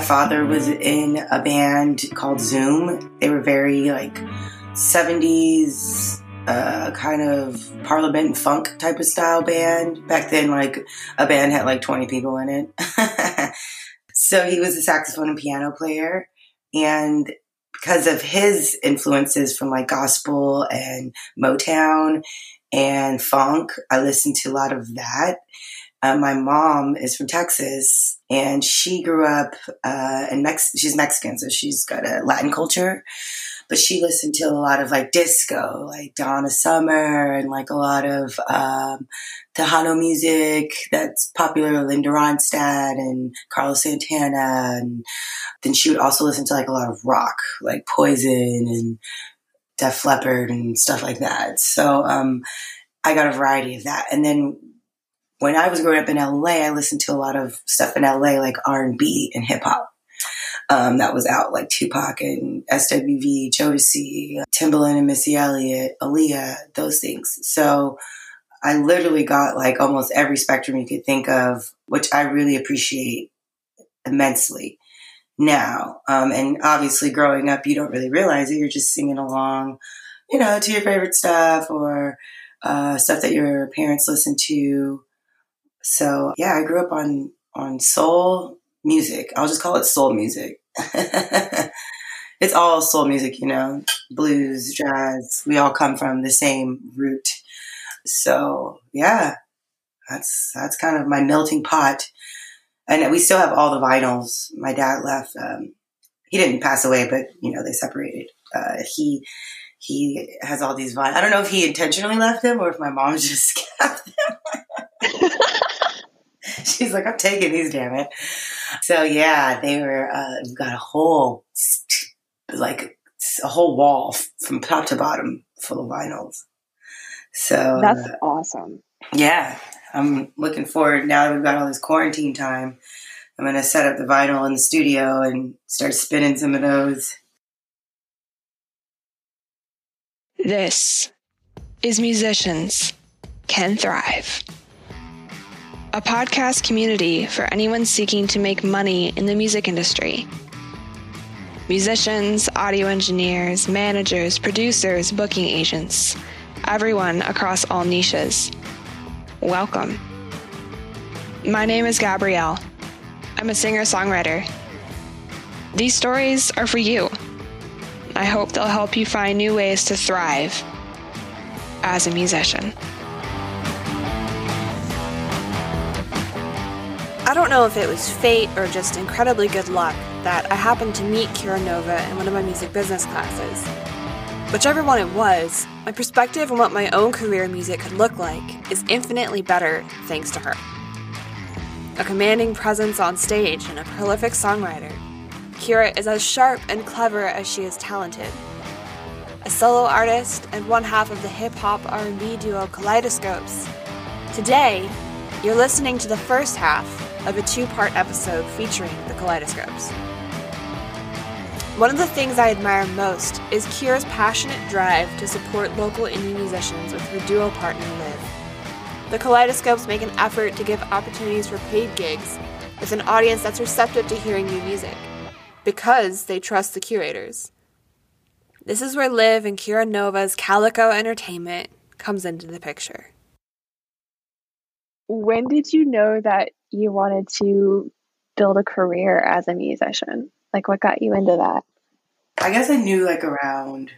My father was in a band called Zoom. They were very like 70s uh, kind of parliament funk type of style band. Back then, like a band had like 20 people in it. so he was a saxophone and piano player. And because of his influences from like gospel and Motown and funk, I listened to a lot of that. Uh, my mom is from Texas and she grew up uh, in Mex. She's Mexican, so she's got a Latin culture but she listened to a lot of like disco, like Donna Summer and like a lot of um, Tejano music that's popular, Linda Ronstadt and Carlos Santana. And then she would also listen to like a lot of rock, like Poison and Def Leppard and stuff like that. So um, I got a variety of that. And then when I was growing up in LA, I listened to a lot of stuff in LA, like R&B and hip hop um, that was out, like Tupac and SWV, Jodeci, Timbaland and Missy Elliott, Aaliyah, those things. So I literally got like almost every spectrum you could think of, which I really appreciate immensely now. Um, and obviously, growing up, you don't really realize it. You're just singing along, you know, to your favorite stuff or uh, stuff that your parents listen to. So yeah, I grew up on on soul music. I'll just call it soul music. it's all soul music, you know, blues, jazz. We all come from the same root. So yeah, that's that's kind of my melting pot. And we still have all the vinyls. My dad left. Um, he didn't pass away, but you know they separated. Uh, he he has all these vinyls. I don't know if he intentionally left them or if my mom just kept them. She's like, I'm taking these, damn it. So yeah, they were, uh, got a whole, like a whole wall from top to bottom full of vinyls. So that's uh, awesome. Yeah. I'm looking forward now that we've got all this quarantine time. I'm going to set up the vinyl in the studio and start spinning some of those. This is Musicians Can Thrive a podcast community for anyone seeking to make money in the music industry. Musicians, audio engineers, managers, producers, booking agents, everyone across all niches. Welcome. My name is Gabrielle. I'm a singer songwriter. These stories are for you. I hope they'll help you find new ways to thrive as a musician. I don't know if it was fate or just incredibly good luck that I happened to meet Kira Nova in one of my music business classes. Whichever one it was, my perspective on what my own career in music could look like is infinitely better thanks to her. A commanding presence on stage and a prolific songwriter, Kira is as sharp and clever as she is talented. A solo artist and one half of the hip hop R&B duo Kaleidoscopes. Today, you're listening to the first half of a two part episode featuring the kaleidoscopes. One of the things I admire most is Kira's passionate drive to support local indie musicians with her duo partner Liv. The kaleidoscopes make an effort to give opportunities for paid gigs with an audience that's receptive to hearing new music because they trust the curators. This is where Liv and Kira Nova's Calico Entertainment comes into the picture. When did you know that you wanted to build a career as a musician? Like, what got you into that? I guess I knew like around,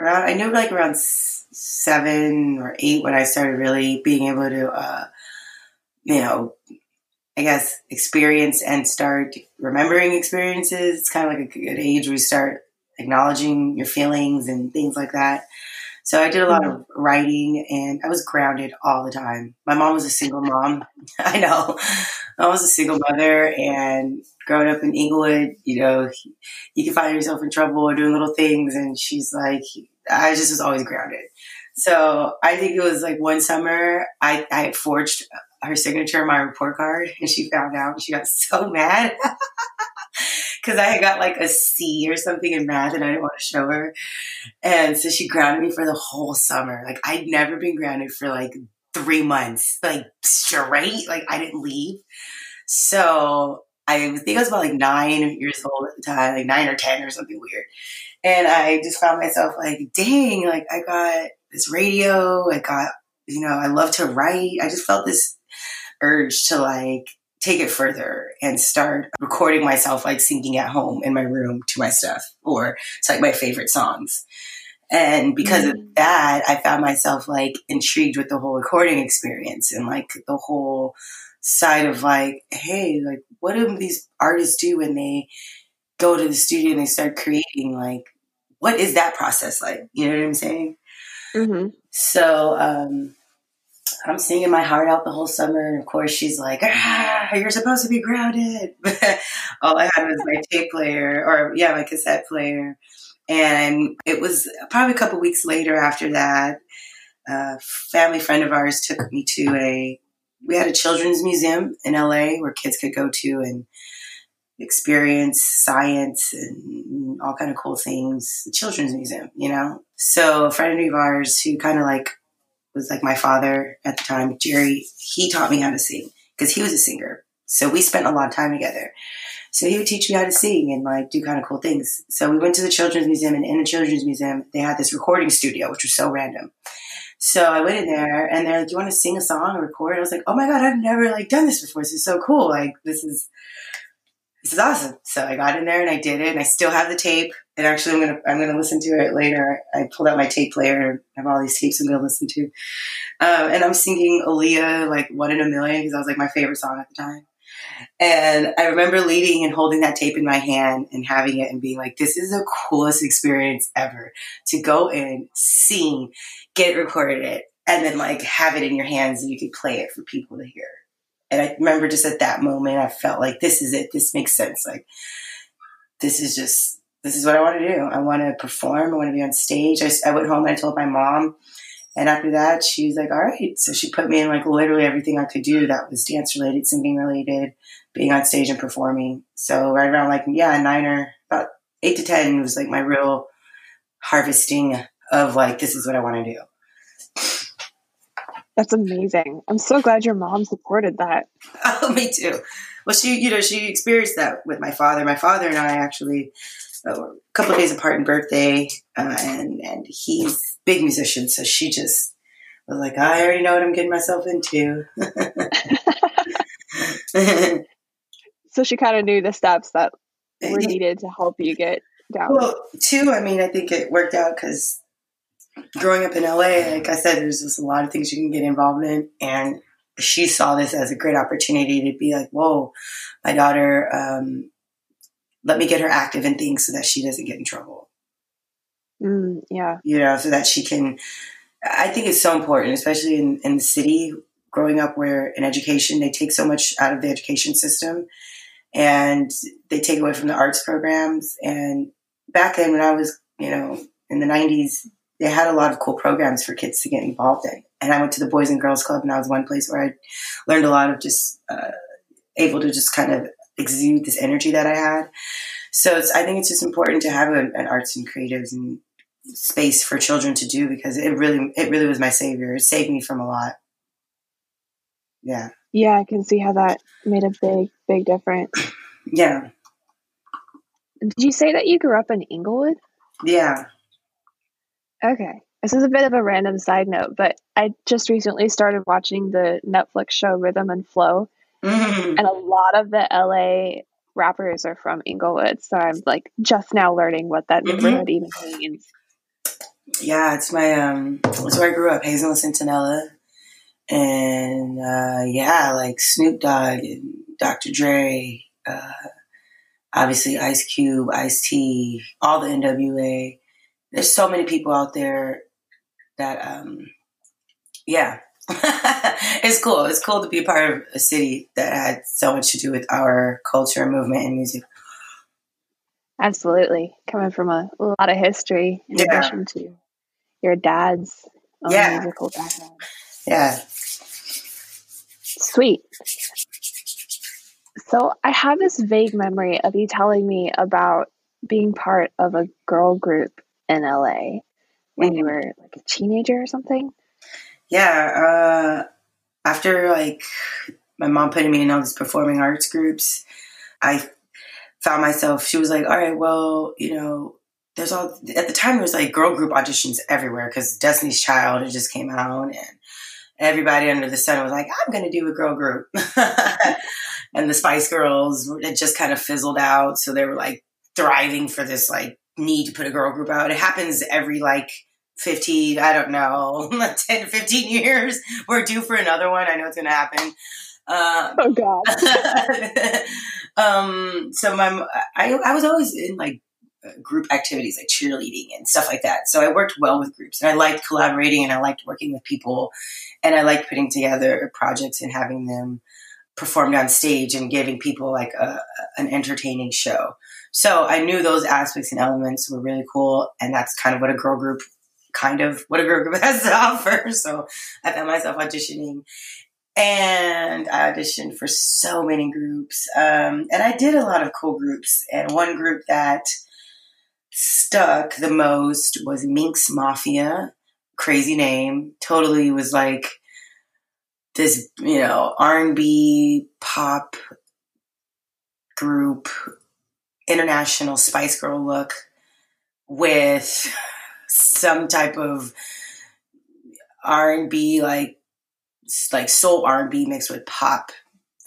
around I knew like around seven or eight when I started really being able to, uh, you know, I guess experience and start remembering experiences. It's kind of like a good age where you start acknowledging your feelings and things like that. So I did a lot of mm-hmm. writing and I was grounded all the time. My mom was a single mom. I know. I was a single mother and growing up in Inglewood, you know, you can find yourself in trouble or doing little things. And she's like, I just was always grounded. So I think it was like one summer I, I forged her signature on my report card and she found out and she got so mad. Because I had got like a C or something in math and I didn't want to show her. And so she grounded me for the whole summer. Like I'd never been grounded for like three months, like straight. Like I didn't leave. So I think I was about like nine years old at the time, like nine or 10 or something weird. And I just found myself like, dang, like I got this radio. I got, you know, I love to write. I just felt this urge to like take it further and start recording myself like singing at home in my room to my stuff or to like my favorite songs. And because mm-hmm. of mm. that, I found myself like intrigued with the whole recording experience and like the whole side of like, hey, like what do these artists do when they go to the studio and they start creating? Like, what is that process like? You know what I'm saying? Mm-hmm. So, um, I'm singing my heart out the whole summer. And of course, she's like, ah, you're supposed to be grounded. All I had was my tape player, or yeah, my cassette player. And it was probably a couple weeks later after that, a family friend of ours took me to a, we had a children's museum in LA where kids could go to and experience science and all kind of cool things. Children's museum, you know? So a friend of ours who kind of like was like my father at the time, Jerry, he taught me how to sing because he was a singer. So we spent a lot of time together. So he would teach me how to sing and like do kind of cool things. So we went to the Children's Museum and in the Children's Museum, they had this recording studio, which was so random. So I went in there and they're like, do you want to sing a song or record? I was like, oh my God, I've never like done this before. This is so cool. Like this is, this is awesome. So I got in there and I did it and I still have the tape. Actually I'm to, I'm to listen to it later. I pulled out my tape player. I have all these tapes I'm to listen to. Um, and I'm singing Aaliyah, like one in a million because that was like my favorite song at the time. And I remember leading and holding that tape in my hand and having it and being like, this is the coolest experience ever to go in, sing, get recorded it, and then like have it in your hands and you could play it for people to hear. And I remember just at that moment, I felt like this is it. This makes sense. Like, this is just, this is what I want to do. I want to perform. I want to be on stage. I, I went home and I told my mom. And after that, she was like, all right. So she put me in like literally everything I could do that was dance related, singing related, being on stage and performing. So right around like, yeah, nine or about eight to 10 was like my real harvesting of like, this is what I want to do. That's amazing. I'm so glad your mom supported that. Oh, me too. Well, she, you know, she experienced that with my father. My father and I actually a couple days apart in birthday, uh, and and he's big musician, so she just was like, I already know what I'm getting myself into. so she kind of knew the steps that were needed to help you get down. Well, too, I mean, I think it worked out because growing up in LA, like I said, there's just a lot of things you can get involved in. And she saw this as a great opportunity to be like, whoa, my daughter, um, let me get her active in things so that she doesn't get in trouble. Mm, yeah. You know, so that she can, I think it's so important, especially in, in the city, growing up where in education, they take so much out of the education system and they take away from the arts programs. And back then when I was, you know, in the 90s, they had a lot of cool programs for kids to get involved in. And I went to the Boys and Girls Club, and that was one place where I learned a lot of just uh, able to just kind of exude this energy that I had. So I think it's just important to have a, an arts and creatives and space for children to do because it really it really was my savior. It saved me from a lot. Yeah. Yeah, I can see how that made a big big difference. yeah. Did you say that you grew up in Inglewood? Yeah. Okay. This is a bit of a random side note, but I just recently started watching the Netflix show Rhythm and Flow. Mm-hmm. And a lot of the LA rappers are from Inglewood. So I'm like just now learning what that mm-hmm. neighborhood even means. Yeah, it's my um it's where I grew up, Hazelwood Centinela. And uh yeah, like Snoop Dogg and Dr. Dre, uh obviously Ice Cube, Ice T, all the NWA there's so many people out there that, um, yeah, it's cool. It's cool to be a part of a city that had so much to do with our culture, movement, and music. Absolutely, coming from a, a lot of history in yeah. addition to your dad's yeah. musical background. Yeah. Sweet. So I have this vague memory of you telling me about being part of a girl group in LA when you mm-hmm. were like a teenager or something? Yeah. Uh, after like my mom putting me in all these performing arts groups, I found myself, she was like, all right, well, you know, there's all, at the time, there was like girl group auditions everywhere because Destiny's Child had just came out and everybody under the sun was like, I'm going to do a girl group. and the Spice Girls, it just kind of fizzled out. So they were like thriving for this like need to put a girl group out. It happens every like 15, I don't know, 10 to 15 years. We're due for another one. I know it's going to happen. Um, oh God. um, so my, I, I was always in like group activities like cheerleading and stuff like that. So I worked well with groups and I liked collaborating and I liked working with people and I liked putting together projects and having them performed on stage and giving people like a, an entertaining show. So I knew those aspects and elements were really cool. And that's kind of what a girl group kind of what a girl group has to offer. So I found myself auditioning and I auditioned for so many groups. Um, and I did a lot of cool groups. And one group that stuck the most was Minx Mafia. Crazy name. Totally was like this, you know, R&B pop group, international Spice Girl look with some type of R&B like like soul R&B mixed with pop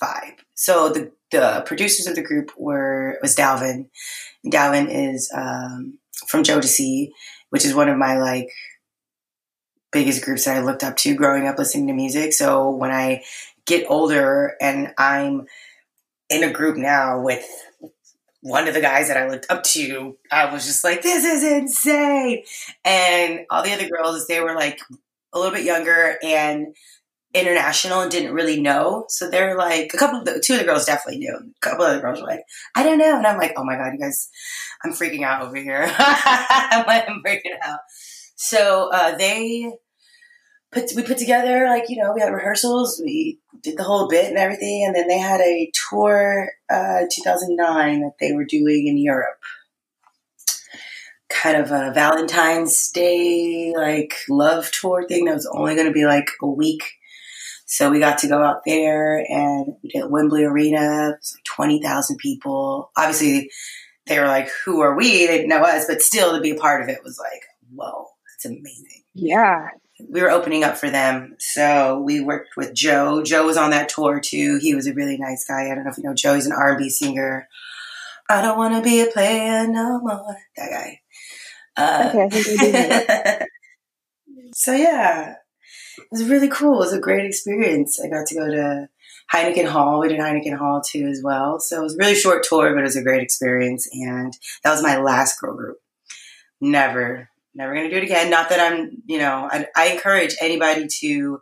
vibe. So the the producers of the group were was Dalvin. Dalvin is um, from Jodeci, which is one of my like biggest groups that I looked up to growing up listening to music. So when I get older and I'm in a group now with one of the guys that I looked up to, I was just like, this is insane. And all the other girls, they were like a little bit younger and international and didn't really know. So they're like, a couple of the, two of the girls definitely knew. A couple of the girls were like, I don't know. And I'm like, oh my God, you guys, I'm freaking out over here. I'm, freaking out. So uh, they put we put together like you know we had rehearsals, we did the whole bit and everything, and then they had a tour uh, 2009 that they were doing in Europe. Kind of a Valentine's Day like love tour thing that was only going to be like a week. So we got to go out there and we did Wembley Arena. Like 20,000 people. Obviously, they were like, who are we? They didn't know us, but still to be a part of it was like, whoa, that's amazing. Yeah we were opening up for them. So we worked with Joe. Joe was on that tour too. He was a really nice guy. I don't know if you know Joe. He's an R&B singer. I don't want to be a player no more. That guy. Uh, okay, so yeah, it was really cool. It was a great experience. I got to go to Heineken Hall. We did Heineken Hall too as well. So it was a really short tour, but it was a great experience. And that was my last girl group. Never never going to do it again. Not that I'm, you know, I, I encourage anybody to,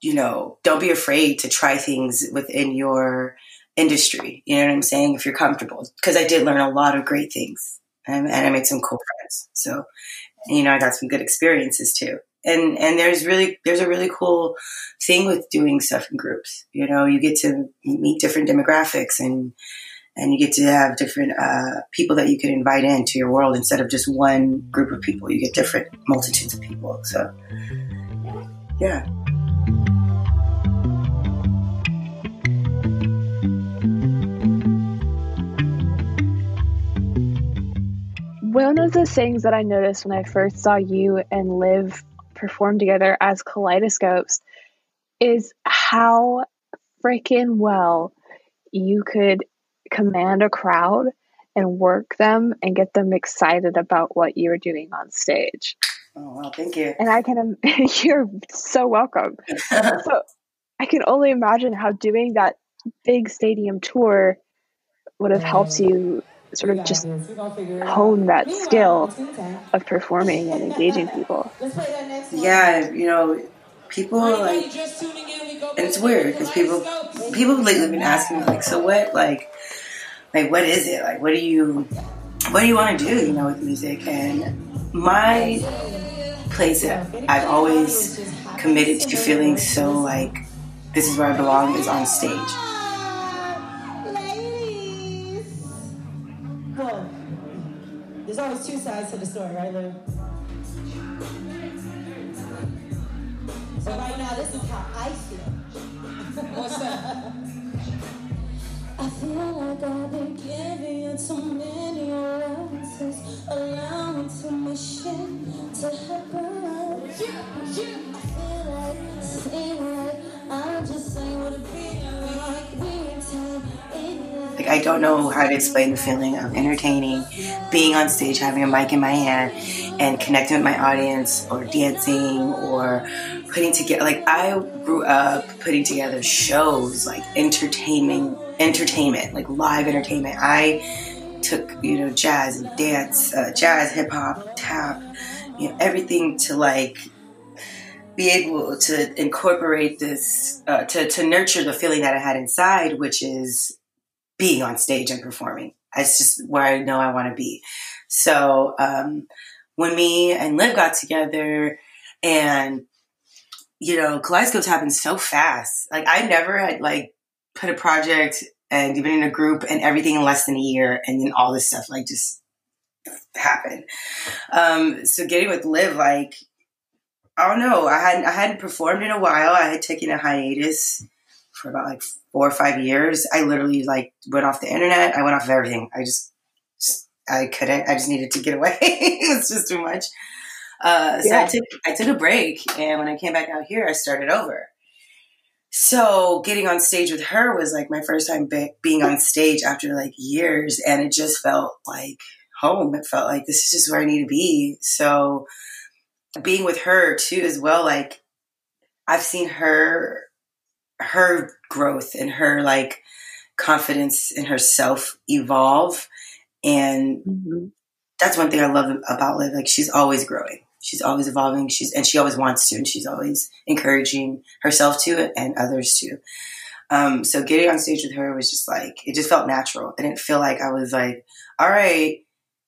you know, don't be afraid to try things within your industry. You know what I'm saying? If you're comfortable, because I did learn a lot of great things and, and I made some cool friends. So, you know, I got some good experiences too. And, and there's really, there's a really cool thing with doing stuff in groups. You know, you get to meet different demographics and, and you get to have different uh, people that you can invite into your world instead of just one group of people. You get different multitudes of people. So, yeah. One of the things that I noticed when I first saw you and Liv perform together as kaleidoscopes is how freaking well you could command a crowd and work them and get them excited about what you're doing on stage. Oh, well, thank you. And I can, you're so welcome. so I can only imagine how doing that big stadium tour would have helped you sort of just hone that skill of performing and engaging people. Yeah, you know, people like, and it's weird because people, people lately been asking me like, so what, like, like what is it like what do you what do you want to do you know with music and my place that i've always committed to feeling so like this is where i belong is on stage Well, There's always two sides to the story, right, Lou? So right now, this is how I feel. What's that? I feel like I've been giving you too many roses, allowing too much shit to happen. Yeah, yeah. I feel like, seem like Like I don't know how to explain the feeling of entertaining, being on stage, having a mic in my hand, and connecting with my audience, or dancing, or putting together. Like I grew up putting together shows, like entertaining, entertainment, like live entertainment. I took you know jazz and dance, uh, jazz, hip hop, tap, you know everything to like be able to incorporate this uh, to to nurture the feeling that I had inside, which is being on stage and performing. It's just where I know I want to be. So um, when me and Liv got together, and you know, Kaleidoscopes happened so fast. Like I never had like put a project and even in a group and everything in less than a year, and then all this stuff like just happened. Um, so getting with Liv, like I don't know, I hadn't I hadn't performed in a while. I had taken a hiatus for about like four or five years. I literally like went off the internet. I went off of everything. I just, just I couldn't. I just needed to get away. it was just too much. Uh, so yeah. I took I took a break, and when I came back out here, I started over. So getting on stage with her was like my first time be- being on stage after like years, and it just felt like home. It felt like this is just where I need to be. So being with her too as well, like I've seen her her growth and her like confidence in herself evolve. And mm-hmm. that's one thing i love about liv like she's always growing. She's always evolving. She's and she always wants to and she's always encouraging herself to and others to. Um, so getting on stage with her was just like it just felt natural. It didn't feel like i was like all right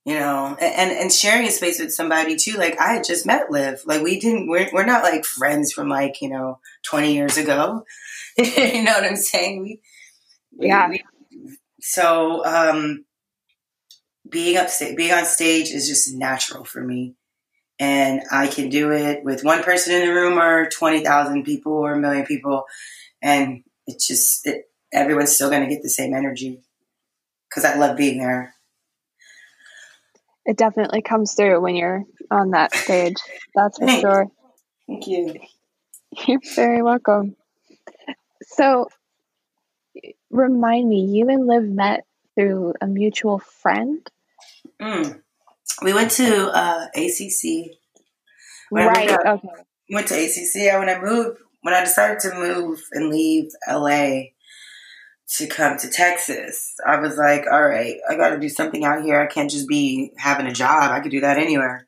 you know and and sharing a space with somebody too like i had just met liv. Like we didn't we're, we're not like friends from like you know 20 years ago. You know what i'm saying? We, yeah. we, so um being up being on stage is just natural for me. And i can do it with one person in the room or 20000 people or a million people. And it's just it, everyone's still going to get the same energy. Because i love being there it definitely comes through when you're on that stage. That's for Thanks. sure. Thank you. You're very welcome. So, remind me, you and Liv met through a mutual friend? Mm. We went to uh, ACC. When right. okay. Went to ACC. When I moved, when I decided to move and leave LA, to come to Texas, I was like, all right, I got to do something out here. I can't just be having a job. I could do that anywhere.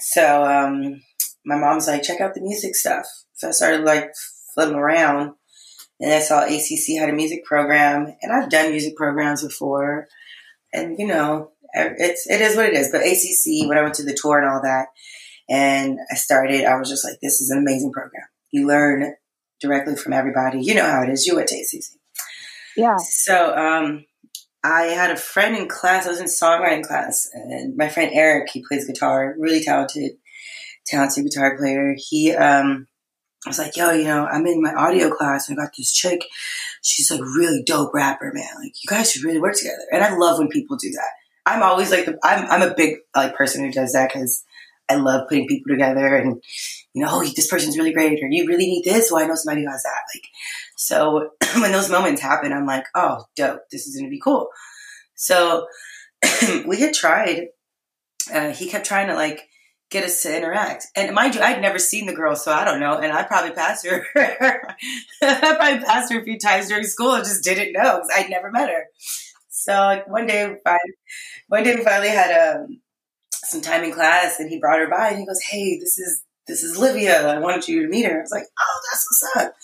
So um, my mom's like, check out the music stuff. So I started like flipping around, and I saw ACC had a music program, and I've done music programs before, and you know, it's it is what it is. But ACC, when I went to the tour and all that, and I started, I was just like, this is an amazing program. You learn directly from everybody. You know how it is. You went to ACC. Yeah. So um, I had a friend in class. I was in songwriting class, and my friend Eric, he plays guitar, really talented, talented guitar player. He, um, I was like, yo, you know, I'm in my audio class, and I got this chick. She's like really dope rapper, man. Like, you guys should really work together. And I love when people do that. I'm always like, the, I'm, I'm a big like person who does that because I love putting people together and you know, oh, this person's really great, or you really need this. Well, I know somebody who has that. Like, so when those moments happen, I'm like, oh, dope, this is going to be cool. So we had tried, uh, he kept trying to like get us to interact. And mind you, I'd never seen the girl, so I don't know. And I probably passed her. I probably passed her a few times during school and just didn't know because I'd never met her. So like one day, finally, one day we finally had um, some time in class, and he brought her by, and he goes, "Hey, this is this is Livia. I wanted you to meet her." I was like, "Oh, that's what's up."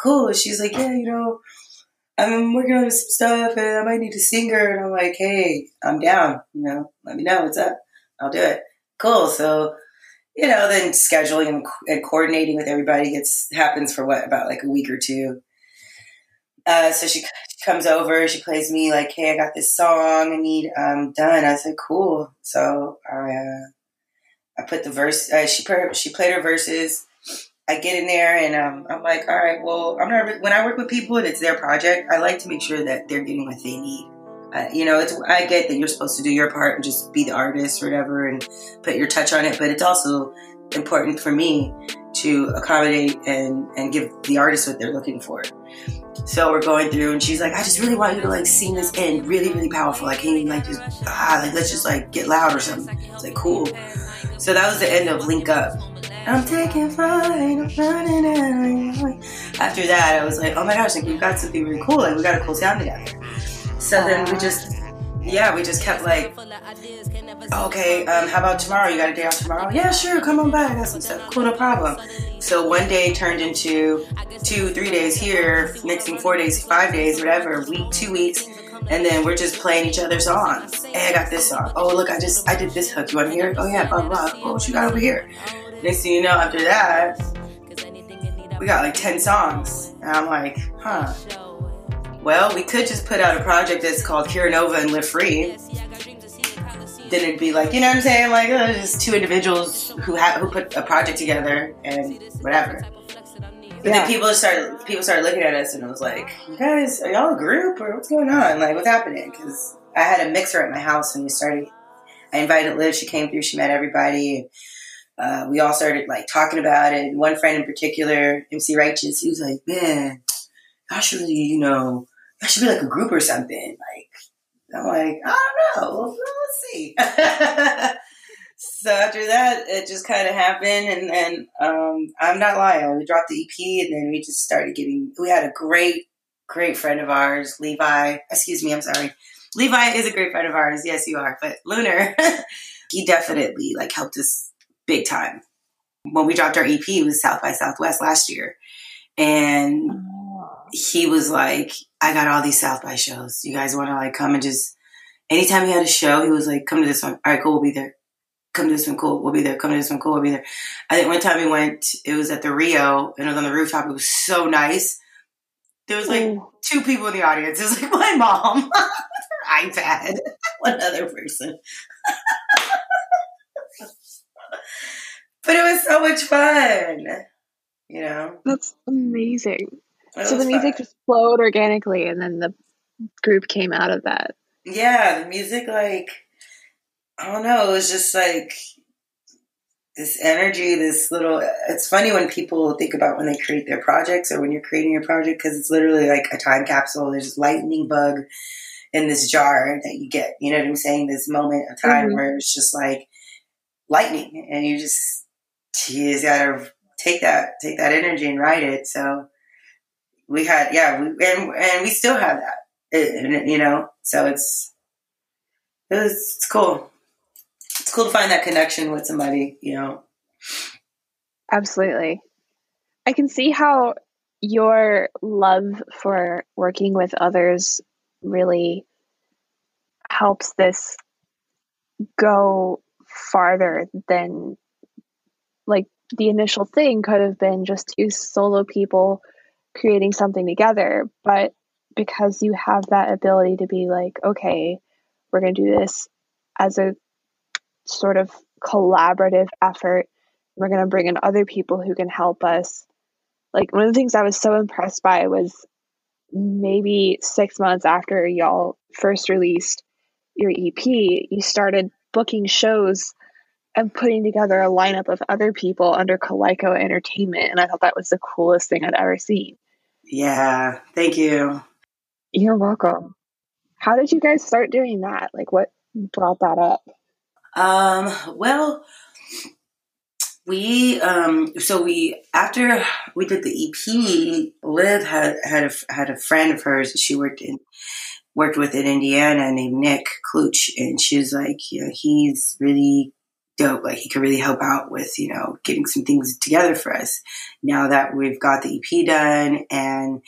cool. She's like, yeah, you know, I'm working on some stuff and I might need to sing her. And I'm like, hey, I'm down. You know, let me know what's up. I'll do it. Cool. So, you know, then scheduling and, and coordinating with everybody gets happens for what about like a week or two. Uh, so she, she comes over, she plays me like, hey, I got this song I need um, done. I said, cool. So I, uh, I put the verse. Uh, she she played her verses I get in there and um, I'm like, all right, well, I'm not, when I work with people and it's their project, I like to make sure that they're getting what they need. Uh, you know, it's, I get that you're supposed to do your part and just be the artist or whatever and put your touch on it, but it's also important for me to accommodate and, and give the artist what they're looking for. So we're going through, and she's like, "I just really want you to like sing this in really, really powerful. Like, can you like just ah, like let's just like get loud or something?" It's like cool. So that was the end of Link Up. I'm taking flight, I'm. After that, I was like, "Oh my gosh, like we've got something really cool. Like we got a cool sound together." So then we just yeah, we just kept like, okay, um, how about tomorrow? You got a day off tomorrow? Yeah, sure, come on by. I got some stuff. Cool, no problem. So one day turned into two, three days here, next thing four days, five days, whatever, week, two weeks. And then we're just playing each other's songs. Hey, I got this song. Oh, look, I just, I did this hook. You want to hear it? Oh, yeah, blah, blah. Oh, what you got over here? Next thing you know, after that, we got like 10 songs. And I'm like, huh well, we could just put out a project that's called Kira Nova and Live Free. Then it'd be like, you know what I'm saying? Like, uh, just two individuals who have who put a project together and whatever. But yeah. then people started people started looking at us and it was like, you guys, are y'all a group or what's going on? Like, what's happening? Because I had a mixer at my house and we started. I invited Liv. She came through. She met everybody. Uh, we all started like talking about it. And one friend in particular, MC Righteous, he was like, "Man, I should really, you know, I should be like a group or something. Like, I'm like, I don't know. Let's see. so after that, it just kind of happened. And then um, I'm not lying. We dropped the EP and then we just started getting, we had a great, great friend of ours, Levi. Excuse me, I'm sorry. Levi is a great friend of ours. Yes, you are. But Lunar, he definitely like helped us big time. When we dropped our EP, it was South by Southwest last year. And he was like, I got all these South by shows. You guys want to like come and just, anytime he had a show, he was like, come to this one. All right, cool, we'll be there. Come to this one, cool, we'll be there. Come to this one, cool, we'll be there. I think one time we went, it was at the Rio and it was on the rooftop. It was so nice. There was like mm. two people in the audience. It was like my mom, her iPad, one other person. but it was so much fun, you know? That's amazing so the music just flowed organically, and then the group came out of that. Yeah, the music, like I don't know, it was just like this energy, this little. It's funny when people think about when they create their projects or when you're creating your project because it's literally like a time capsule. There's lightning bug in this jar that you get. You know what I'm saying? This moment of time mm-hmm. where it's just like lightning, and you just you just gotta take that take that energy and ride it. So we had yeah we, and and we still have that. You know so it's it was, it's cool. It's cool to find that connection with somebody you know. Absolutely. I can see how your love for working with others really helps this go farther than like the initial thing could have been just two solo people creating something together. But because you have that ability to be like, okay, we're going to do this as a sort of collaborative effort. We're going to bring in other people who can help us. Like, one of the things I was so impressed by was maybe six months after y'all first released your EP, you started booking shows and putting together a lineup of other people under Calico Entertainment. And I thought that was the coolest thing I'd ever seen. Yeah, thank you. You're welcome. How did you guys start doing that? Like, what brought that up? Um, well, we um, so we after we did the EP, Liv had had a had a friend of hers. She worked in worked with in Indiana named Nick Kluch, and she was like, you know, he's really dope. Like he could really help out with, you know, getting some things together for us. Now that we've got the EP done and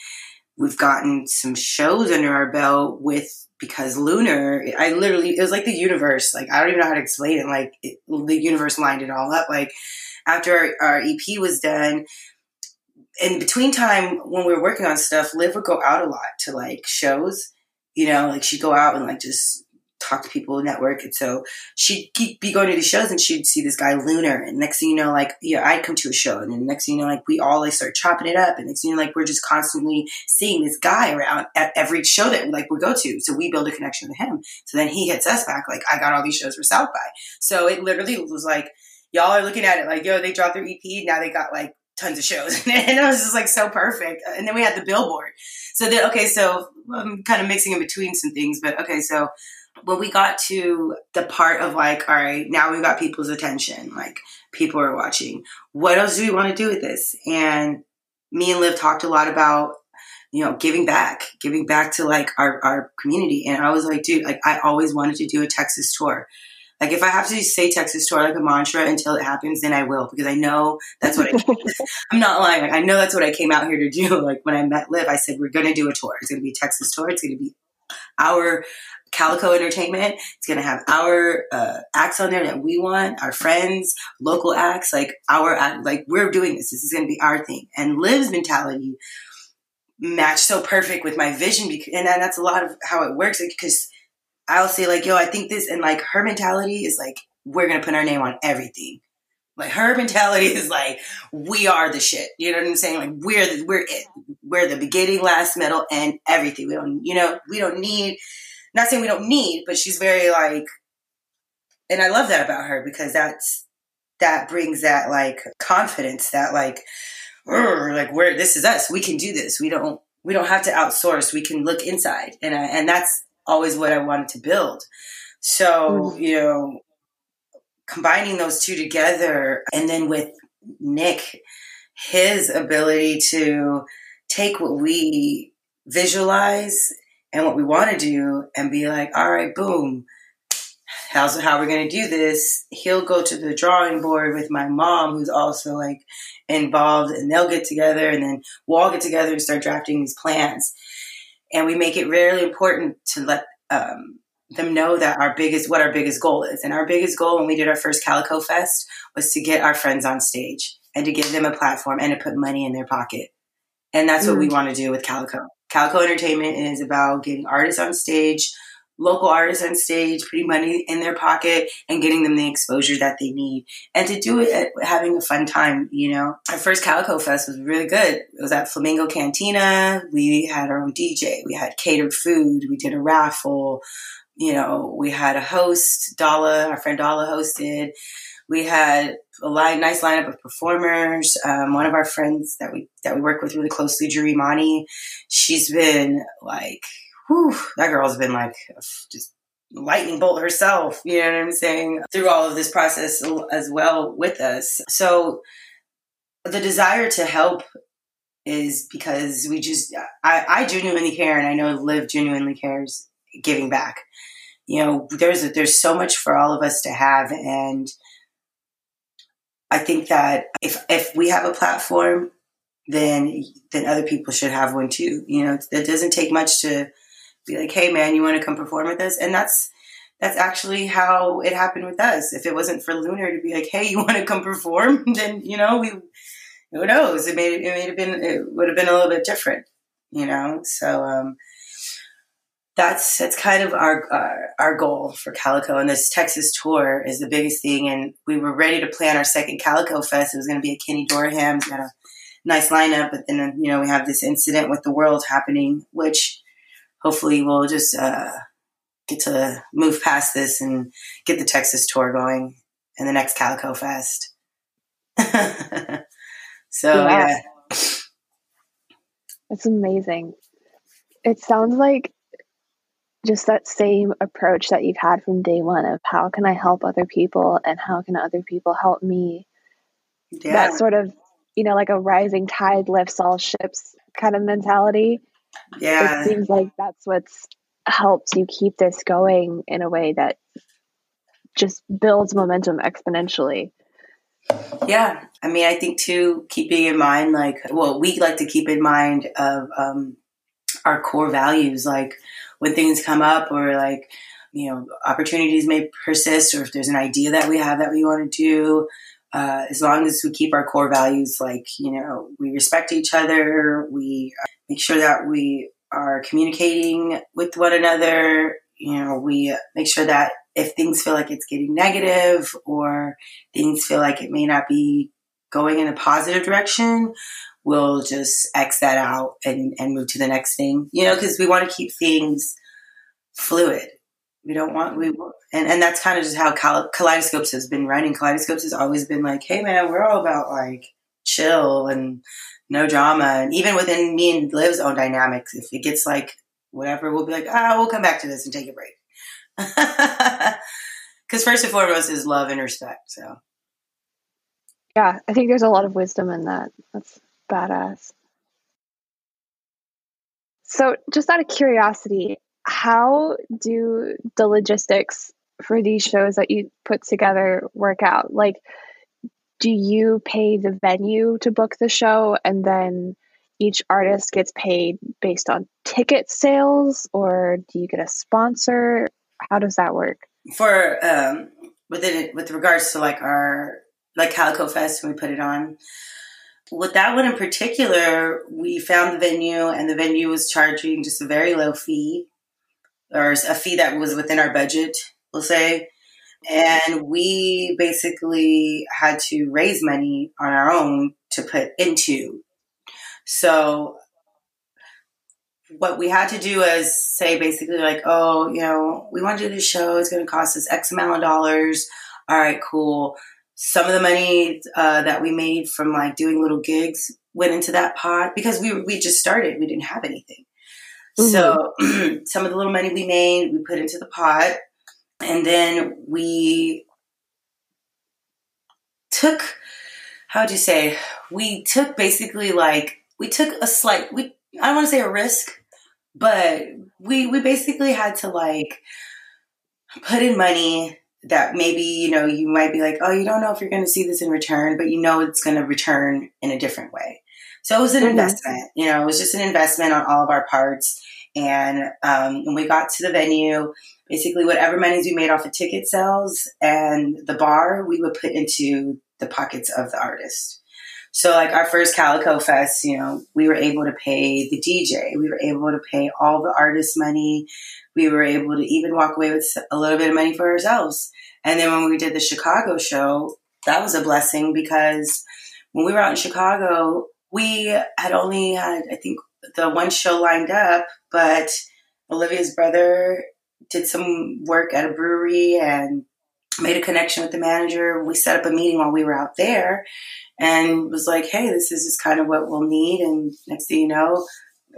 we've gotten some shows under our belt with because Lunar, I literally it was like the universe. Like I don't even know how to explain it. Like it, the universe lined it all up. Like after our, our EP was done, in between time when we were working on stuff, Liv would go out a lot to like shows. You know, like she'd go out and like just talk to people, network. And so she'd keep, be going to these shows and she'd see this guy Lunar. And next thing you know, like, yeah, I'd come to a show and then next thing you know, like we all like start chopping it up. And next thing you know, like we're just constantly seeing this guy around at every show that like we go to. So we build a connection with him. So then he hits us back, like, I got all these shows for South by. So it literally was like, y'all are looking at it like, yo, they dropped their EP. Now they got like tons of shows. and it was just like so perfect. And then we had the billboard. So then, okay, so I'm kind of mixing in between some things, but okay, so when we got to the part of like, all right, now we've got people's attention, like people are watching. What else do we want to do with this? And me and Liv talked a lot about, you know, giving back, giving back to like our, our community. And I was like, dude, like I always wanted to do a Texas tour. Like if I have to say Texas tour like a mantra until it happens, then I will because I know that's what I. I'm not lying. Like I know that's what I came out here to do. Like when I met Liv, I said we're going to do a tour. It's going to be a Texas tour. It's going to be our Calico Entertainment. It's going to have our uh, acts on there that we want, our friends, local acts, like our act, like we're doing this. This is going to be our thing. And Liv's mentality matched so perfect with my vision, because, and that's a lot of how it works because I'll say like, yo, I think this, and like her mentality is like, we're gonna put our name on everything. Like her mentality is like, we are the shit. You know what I'm saying? Like we're the, we're it. We're the beginning, last, middle, and everything. We don't, you know, we don't need. Not saying we don't need, but she's very like, and I love that about her because that's that brings that like confidence that like, like we're this is us. We can do this. We don't we don't have to outsource. We can look inside, and I, and that's always what I wanted to build. So, mm-hmm. you know, combining those two together and then with Nick, his ability to take what we visualize and what we want to do and be like, all right, boom, how's how we're going to do this? He'll go to the drawing board with my mom who's also like involved and they'll get together and then we'll all get together and start drafting these plans. And we make it really important to let um, them know that our biggest what our biggest goal is. And our biggest goal when we did our first calico fest was to get our friends on stage and to give them a platform and to put money in their pocket. And that's mm. what we mm. want to do with calico calico entertainment is about getting artists on stage local artists on stage, putting money in their pocket and getting them the exposure that they need. And to do it having a fun time, you know. Our first Calico Fest was really good. It was at Flamingo Cantina. We had our own DJ. We had catered food. We did a raffle. You know, we had a host, Dala, our friend Dala hosted. We had a line, nice lineup of performers. Um, one of our friends that we that we work with really closely, Jurimani, she's been like whew, that girl's been like just lightning bolt herself, you know what I'm saying, through all of this process as well with us. So the desire to help is because we just, I, I genuinely care and I know Liv genuinely cares giving back. You know, there's, there's so much for all of us to have. And I think that if, if we have a platform, then, then other people should have one too. You know, it doesn't take much to, be like, hey man, you want to come perform with us? And that's that's actually how it happened with us. If it wasn't for Lunar to be like, hey, you want to come perform, then you know we who knows it it, it may have been it would have been a little bit different, you know. So um, that's that's kind of our, our our goal for Calico, and this Texas tour is the biggest thing. And we were ready to plan our second Calico Fest. It was going to be at Kenny Dorham's, got a nice lineup, but then you know we have this incident with the world happening, which hopefully we'll just uh, get to move past this and get the Texas tour going and the next Calico Fest. so yeah. yeah. It's amazing. It sounds like just that same approach that you've had from day one of how can I help other people and how can other people help me. Yeah. That sort of, you know, like a rising tide lifts all ships kind of mentality. Yeah. It seems like that's what's helped you keep this going in a way that just builds momentum exponentially. Yeah. I mean, I think too, keeping in mind, like, well, we like to keep in mind of um, our core values, like when things come up or like, you know, opportunities may persist or if there's an idea that we have that we want to do, uh, as long as we keep our core values, like, you know, we respect each other, we make sure that we are communicating with one another, you know, we make sure that if things feel like it's getting negative or things feel like it may not be going in a positive direction, we'll just X that out and, and move to the next thing, you know, because we want to keep things fluid. We don't want, we, and, and that's kind of just how Kaleidoscopes has been running. Kaleidoscopes has always been like, hey man, we're all about like chill and no drama. And even within me and Liv's own dynamics, if it gets like whatever, we'll be like, ah, we'll come back to this and take a break. Because first and foremost is love and respect. So, yeah, I think there's a lot of wisdom in that. That's badass. So, just out of curiosity, how do the logistics for these shows that you put together work out? Like, do you pay the venue to book the show and then each artist gets paid based on ticket sales or do you get a sponsor? How does that work? For um within with regards to like our like Calico Fest when we put it on. With that one in particular, we found the venue and the venue was charging just a very low fee or a fee that was within our budget, we'll say. And we basically had to raise money on our own to put into. So what we had to do is say basically like, oh, you know, we want to do this show. It's going to cost us X amount of dollars. All right, cool. Some of the money uh, that we made from like doing little gigs went into that pot because we we just started. We didn't have anything. Mm-hmm. So some of the little money we made, we put into the pot, and then we took. How would you say? We took basically like we took a slight. We I don't want to say a risk, but we we basically had to like put in money that maybe you know you might be like oh you don't know if you're going to see this in return but you know it's going to return in a different way so it was an mm-hmm. investment you know it was just an investment on all of our parts and um, when we got to the venue, basically whatever monies we made off of ticket sales and the bar, we would put into the pockets of the artist. So like our first Calico Fest, you know, we were able to pay the DJ. We were able to pay all the artist money. We were able to even walk away with a little bit of money for ourselves. And then when we did the Chicago show, that was a blessing because when we were out in Chicago, we had only had, I think, the one show lined up, but Olivia's brother did some work at a brewery and made a connection with the manager. We set up a meeting while we were out there and was like, hey, this is just kind of what we'll need. And next thing you know,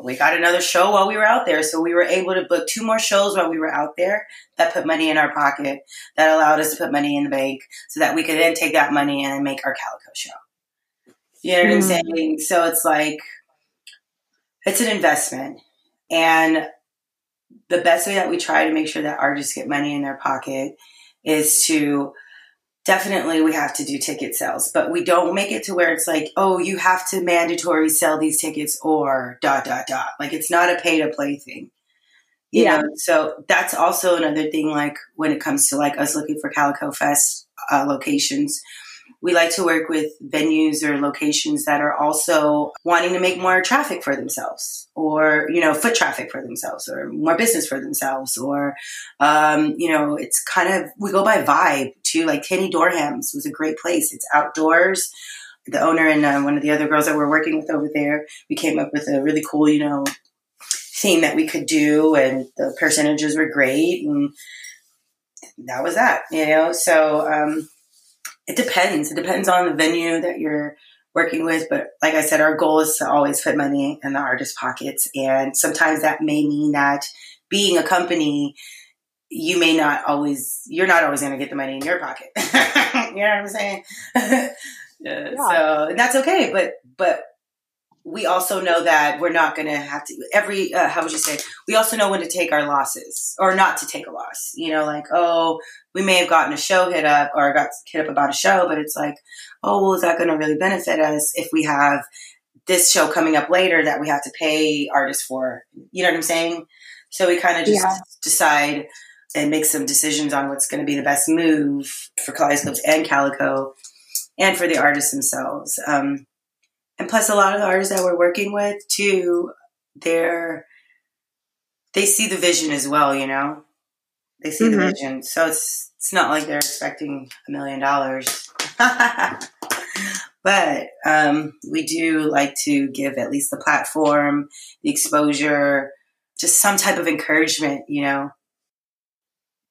we got another show while we were out there. So we were able to book two more shows while we were out there that put money in our pocket, that allowed us to put money in the bank so that we could then take that money and make our Calico show. You know what mm. I'm saying? So it's like, it's an investment. And the best way that we try to make sure that artists get money in their pocket is to definitely we have to do ticket sales, but we don't make it to where it's like, oh, you have to mandatory sell these tickets or dot dot dot. Like it's not a pay to play thing. You yeah. know, so that's also another thing. Like when it comes to like us looking for Calico Fest uh, locations, we like to work with venues or locations that are also wanting to make more traffic for themselves or, you know, foot traffic for themselves or more business for themselves or, um, you know, it's kind of, we go by vibe too. Like Kenny Dorham's was a great place. It's outdoors. The owner and uh, one of the other girls that we're working with over there, we came up with a really cool, you know, theme that we could do and the percentages were great and that was that, you know? So, um, it depends. It depends on the venue that you're working with. But like I said, our goal is to always put money in the artist's pockets. And sometimes that may mean that being a company, you may not always, you're not always going to get the money in your pocket. you know what I'm saying? yeah. So that's okay. But, but we also know that we're not going to have to every uh, how would you say we also know when to take our losses or not to take a loss you know like oh we may have gotten a show hit up or got hit up about a show but it's like oh well is that going to really benefit us if we have this show coming up later that we have to pay artists for? You know what i'm saying? So we kind of just yeah. decide and make some decisions on what's going to be the best move for kaleidoscopes and calico and for the artists themselves. Um, and plus a lot of the artists that we're working with too they're they see the vision as well you know They see mm-hmm. the vision. So it's it's not like they're expecting a million dollars. but um, we do like to give at least the platform, the exposure, just some type of encouragement, you know.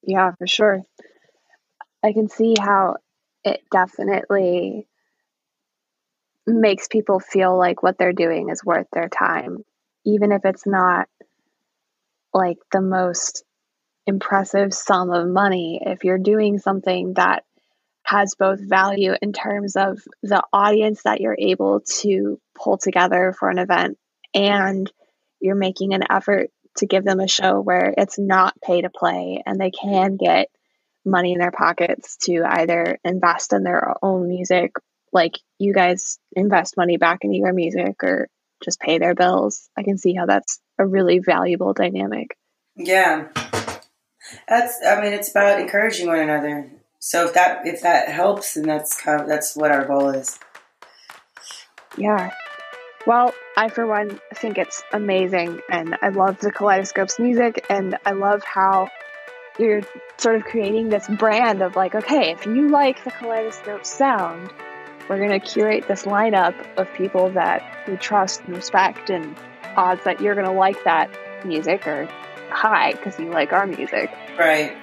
Yeah, for sure. I can see how it definitely makes people feel like what they're doing is worth their time, even if it's not like the most impressive sum of money. If you're doing something that has both value in terms of the audience that you're able to pull together for an event and you're making an effort to give them a show where it's not pay to play and they can get money in their pockets to either invest in their own music like you guys invest money back into your music or just pay their bills. I can see how that's a really valuable dynamic. Yeah. That's i mean it's about encouraging one another. So if that if that helps then that's kind of, that's what our goal is. Yeah. Well i for one think it's amazing and i love the kaleidoscope's music and i love how you're sort of creating this brand of like okay if you like the kaleidoscope sound we're going to curate this lineup of people that we trust and respect, and odds that you're going to like that music are high because you like our music. Right.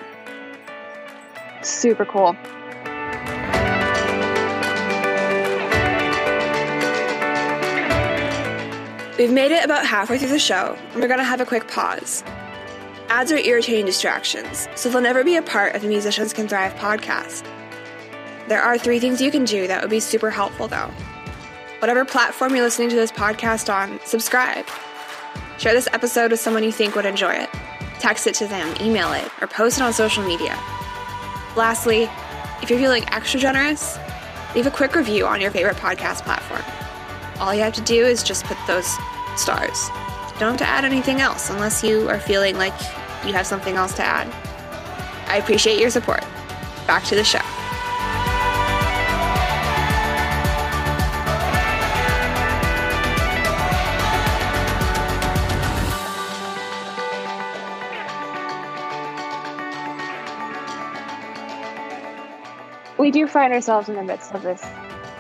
Super cool. We've made it about halfway through the show, and we're going to have a quick pause. Ads are irritating distractions, so they'll never be a part of the Musicians Can Thrive podcast. There are three things you can do that would be super helpful, though. Whatever platform you're listening to this podcast on, subscribe. Share this episode with someone you think would enjoy it. Text it to them, email it, or post it on social media. Lastly, if you're feeling extra generous, leave a quick review on your favorite podcast platform. All you have to do is just put those stars. Don't have to add anything else unless you are feeling like you have something else to add. I appreciate your support. Back to the show. Do find ourselves in the midst of this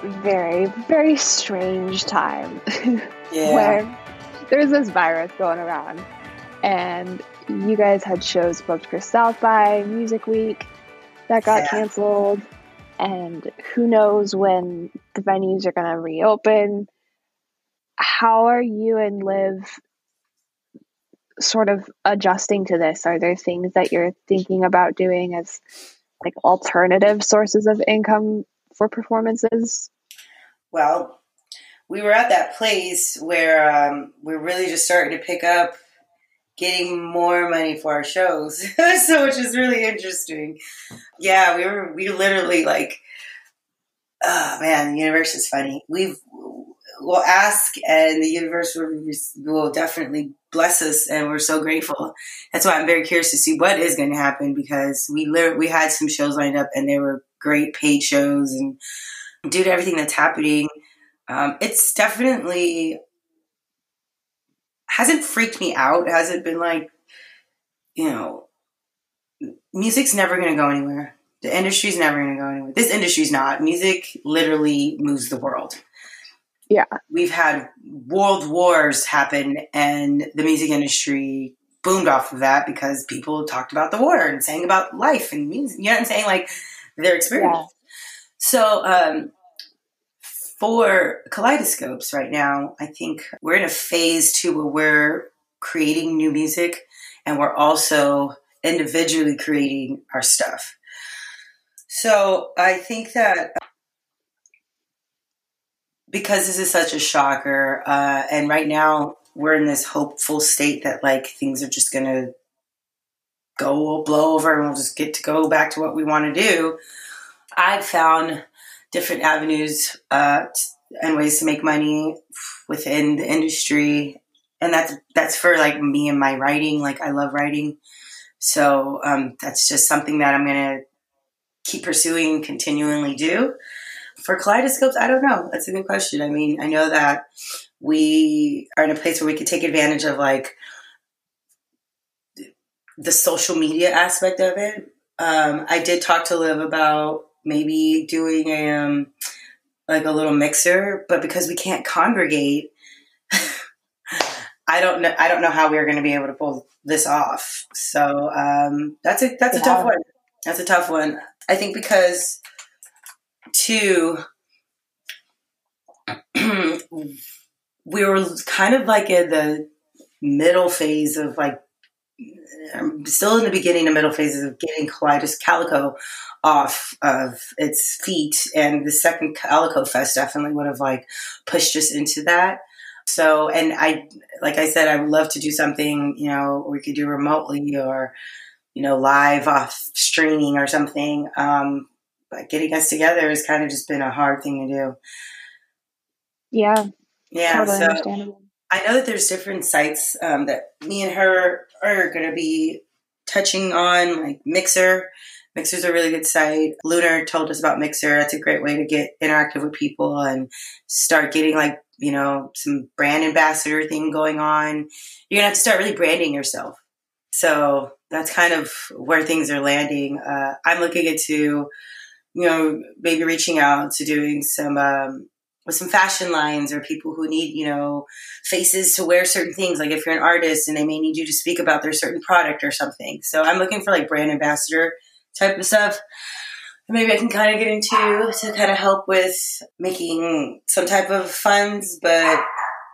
very, very strange time yeah. where there's this virus going around. And you guys had shows booked for South by Music Week that got yeah. canceled. And who knows when the venues are going to reopen. How are you and Liv sort of adjusting to this? Are there things that you're thinking about doing as like alternative sources of income for performances? Well, we were at that place where um, we're really just starting to pick up getting more money for our shows so which is really interesting yeah we were we literally like oh man the universe is funny we've we'll ask and the universe will, will definitely bless us and we're so grateful. That's why i'm very curious to see what is going to happen because we literally we had some shows lined up and they were great paid shows and due to everything that's happening um, it's definitely hasn't freaked me out. Hasn't been like you know music's never going to go anywhere. The industry's never going to go anywhere. This industry's not. Music literally moves the world yeah. We've had world wars happen and the music industry boomed off of that because people talked about the war and sang about life and music. You know what I'm saying? Like their experience. Yeah. So, um, for kaleidoscopes right now, I think we're in a phase too where we're creating new music and we're also individually creating our stuff. So I think that because this is such a shocker, uh, and right now we're in this hopeful state that like things are just gonna go blow over and we'll just get to go back to what we want to do. I've found different avenues uh, and ways to make money within the industry, and that's that's for like me and my writing. Like I love writing, so um, that's just something that I'm gonna keep pursuing and continually do for kaleidoscopes, I don't know. That's a good question. I mean, I know that we are in a place where we could take advantage of like the social media aspect of it. Um, I did talk to Liv about maybe doing a um, like a little mixer, but because we can't congregate, I don't know. I don't know how we are going to be able to pull this off. So um, that's a that's a tough one. That's a tough one. I think because two, we were kind of like in the middle phase of like I'm still in the beginning and middle phases of getting Kaleidos Calico off of its feet, and the second Calico Fest definitely would have like pushed us into that. So, and I, like I said, I would love to do something, you know, we could do remotely or, you know, live off streaming or something. Um, but getting us together has kind of just been a hard thing to do. Yeah. Yeah. Totally so I know that there's different sites um, that me and her are going to be touching on, like Mixer. Mixer's a really good site. Lunar told us about Mixer. That's a great way to get interactive with people and start getting like, you know, some brand ambassador thing going on. You're going to have to start really branding yourself. So that's kind of where things are landing. Uh, I'm looking into, you know, maybe reaching out to doing some um, with some fashion lines or people who need, you know, faces to wear certain things. Like if you're an artist and they may need you to speak about their certain product or something. So I'm looking for like brand ambassador type of stuff. Maybe I can kind of get into to kind of help with making some type of funds, but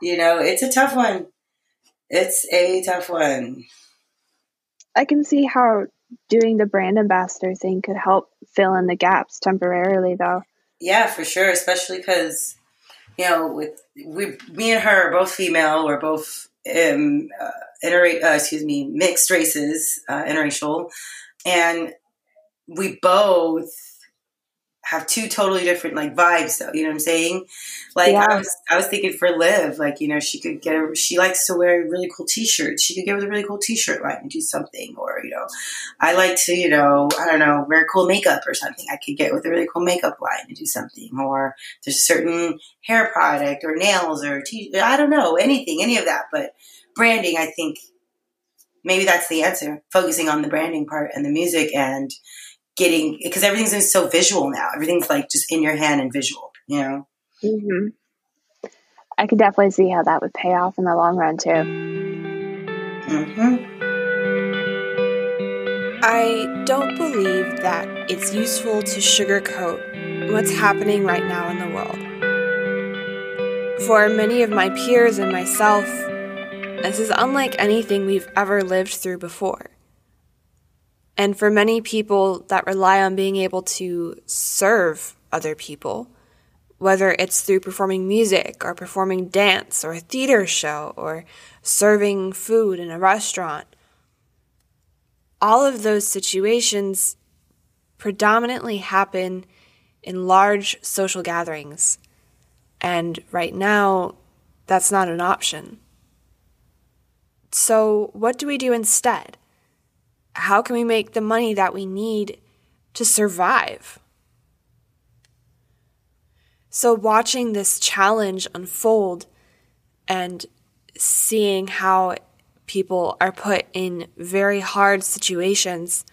you know, it's a tough one. It's a tough one. I can see how doing the brand ambassador thing could help fill in the gaps temporarily, though. Yeah, for sure. Especially because you know, with we, me and her are both female. We're both um, uh, inter- uh, excuse me, mixed races, uh, interracial, and we both have two totally different like vibes though you know what i'm saying? Like yeah. i was i was thinking for liv like you know she could get a, she likes to wear really cool t-shirts. She could get with a really cool t-shirt line and do something or you know i like to you know i don't know wear cool makeup or something. I could get with a really cool makeup line and do something. Or there's a certain hair product or nails or t- i don't know anything any of that. But branding i think maybe that's the answer. Focusing on the branding part and the music and getting because everything's so visual now. Everything's like just in your hand and visual, you know. Mm-hmm. I could definitely see how that would pay off in the long run too. Mm-hmm. I don't believe that it's useful to sugarcoat what's happening right now in the world. For many of my peers and myself, this is unlike anything we've ever lived through before. And for many people that rely on being able to serve other people, whether it's through performing music or performing dance or a theater show or serving food in a restaurant, all of those situations predominantly happen in large social gatherings. And right now, that's not an option. So, what do we do instead? How can we make the money that we need to survive? So, watching this challenge unfold and seeing how people are put in very hard situations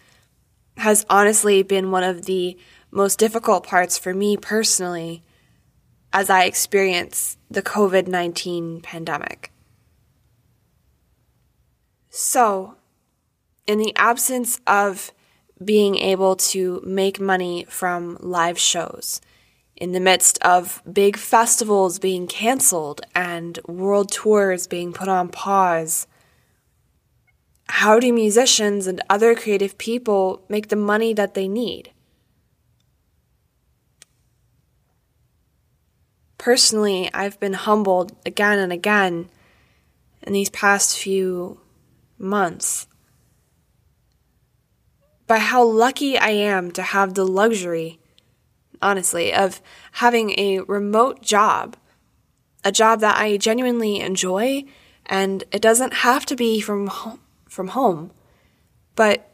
has honestly been one of the most difficult parts for me personally as I experience the COVID 19 pandemic. So, in the absence of being able to make money from live shows, in the midst of big festivals being canceled and world tours being put on pause, how do musicians and other creative people make the money that they need? Personally, I've been humbled again and again in these past few months by how lucky I am to have the luxury, honestly, of having a remote job, a job that I genuinely enjoy, and it doesn't have to be from from home. But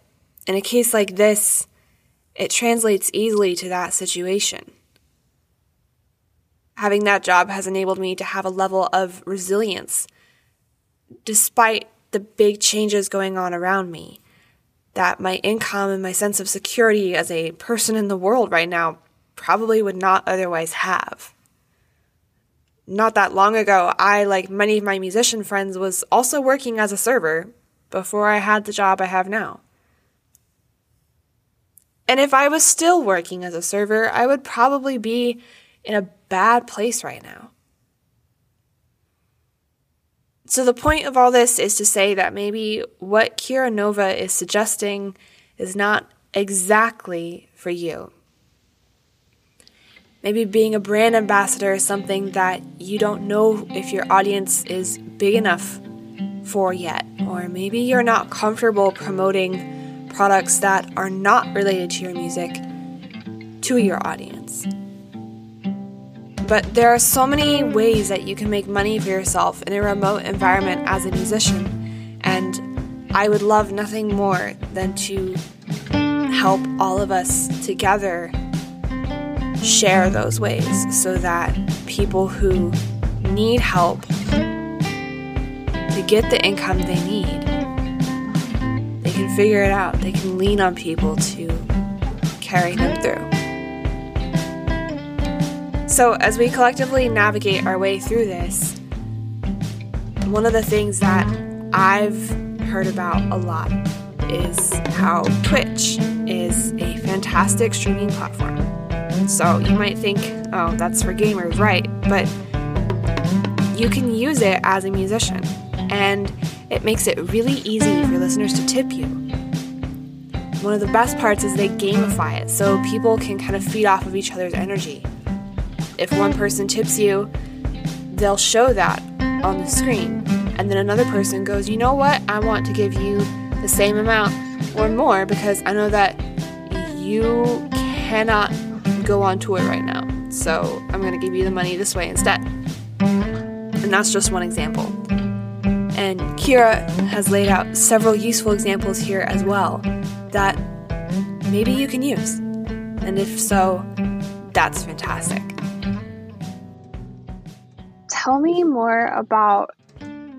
in a case like this, it translates easily to that situation. Having that job has enabled me to have a level of resilience despite the big changes going on around me that my income and my sense of security as a person in the world right now probably would not otherwise have. Not that long ago, I, like many of my musician friends, was also working as a server before I had the job I have now. And if I was still working as a server, I would probably be in a bad place right now. So, the point of all this is to say that maybe what Kira Nova is suggesting is not exactly for you. Maybe being a brand ambassador is something that you don't know if your audience is big enough for yet, or maybe you're not comfortable promoting products that are not related to your music to your audience. But there are so many ways that you can make money for yourself in a remote environment as a musician, and I would love nothing more than to help all of us together share those ways so that people who need help to get the income they need, they can figure it out. They can lean on people to carry them through. So, as we collectively navigate our way through this, one of the things that I've heard about a lot is how Twitch is a fantastic streaming platform. So, you might think, oh, that's for gamers, right? But you can use it as a musician, and it makes it really easy for listeners to tip you. One of the best parts is they gamify it so people can kind of feed off of each other's energy if one person tips you, they'll show that on the screen. And then another person goes, you know what? I want to give you the same amount or more because I know that you cannot go on tour right now. So I'm going to give you the money this way instead. And that's just one example. And Kira has laid out several useful examples here as well that maybe you can use. And if so, that's fantastic tell me more about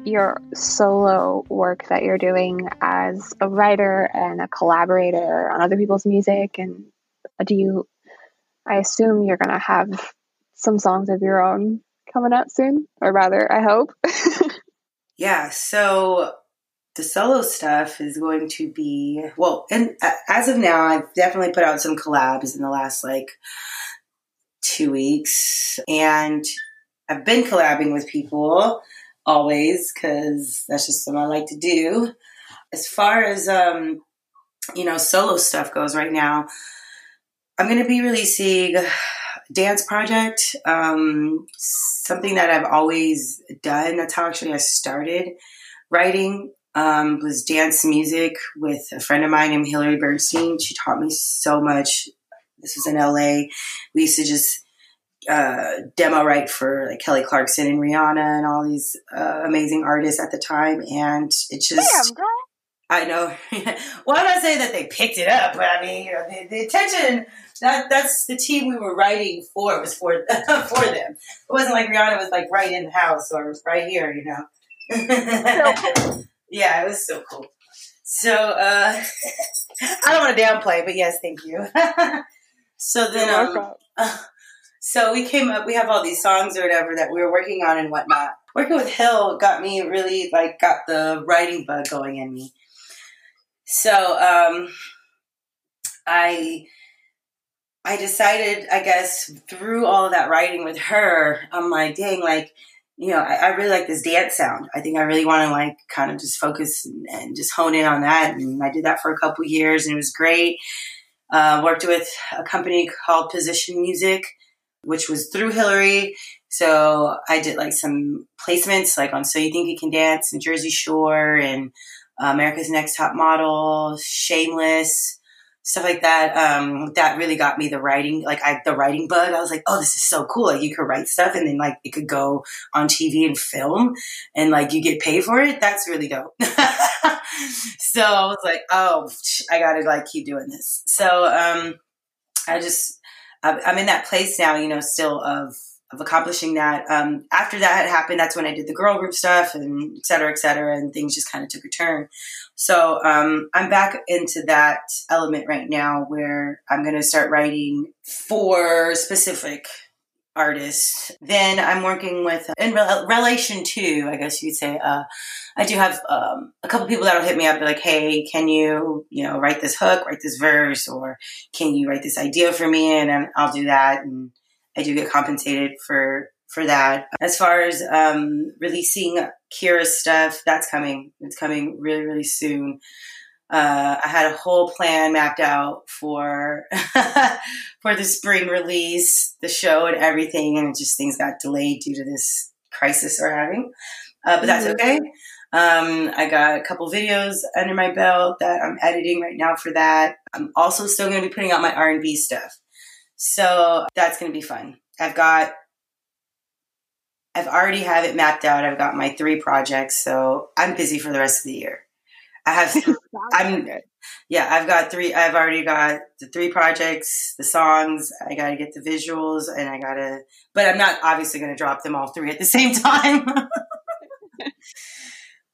your solo work that you're doing as a writer and a collaborator on other people's music and do you i assume you're going to have some songs of your own coming out soon or rather i hope. Yeah so the solo stuff is going to be well and uh, as of now i've definitely put out some collabs in the last like two weeks and I've been collabing with people always because that's just something I like to do. As far as um, you know, solo stuff goes right now, I'm going to be releasing dance project, um, something that I've always done. That's how actually I started writing. Um, was dance music with a friend of mine named Hillary Bernstein. She taught me so much. This was in LA. We used to just uh, demo write for like Kelly Clarkson and Rihanna and all these uh, amazing artists at the time, and it just. Damn, I know. well, I'm not saying that they picked it up, but I mean, you know, the, the attention that that's the team we were writing for was for for them. It wasn't like Rihanna was like right in the house or right here, you know. yeah, it was so cool. So uh, I don't want to downplay, but yes, thank you. so then, um, so we came up, we have all these songs or whatever that we were working on and whatnot. Working with Hill got me really like got the writing bug going in me. So um, I I decided, I guess, through all of that writing with her, I'm like, dang, like, you know, I, I really like this dance sound. I think I really want to like kind of just focus and, and, just hone in on that. And I did that for a couple years and it was great. Uh, worked with a company called Position Music which was through Hillary. So I did like some placements, like on So You Think You Can Dance and Jersey Shore and uh, America's Next Top Model, Shameless, stuff like that. Um, that really got me the writing, like I, the writing bug. I was like, oh, this is so cool. Like you could write stuff and then like it could go on TV and film and like you get paid for it. That's really dope. so I was like, oh, I got to like keep doing this. So, um, I just, I'm in that place now, you know, still of of accomplishing that. Um, after that had happened, that's when I did the girl group stuff and et cetera, et cetera, and things just kind of took a turn. So um, I'm back into that element right now where I'm going to start writing for specific artists. Then I'm working with, in re- relation to, I guess you'd say, uh, I do have um, a couple people that'll hit me up, be like, "Hey, can you, you know, write this hook, write this verse, or can you write this idea for me?" And I'll do that, and I do get compensated for for that. As far as um, releasing Kira stuff, that's coming. It's coming really, really soon. Uh, I had a whole plan mapped out for for the spring release, the show, and everything, and just things got delayed due to this crisis we're having. Uh, but that's mm-hmm. okay. Um, I got a couple videos under my belt that I'm editing right now for that. I'm also still going to be putting out my R&B stuff. So that's going to be fun. I've got I've already have it mapped out. I've got my three projects, so I'm busy for the rest of the year. I have I'm yeah, I've got three I've already got the three projects, the songs, I got to get the visuals and I got to but I'm not obviously going to drop them all three at the same time.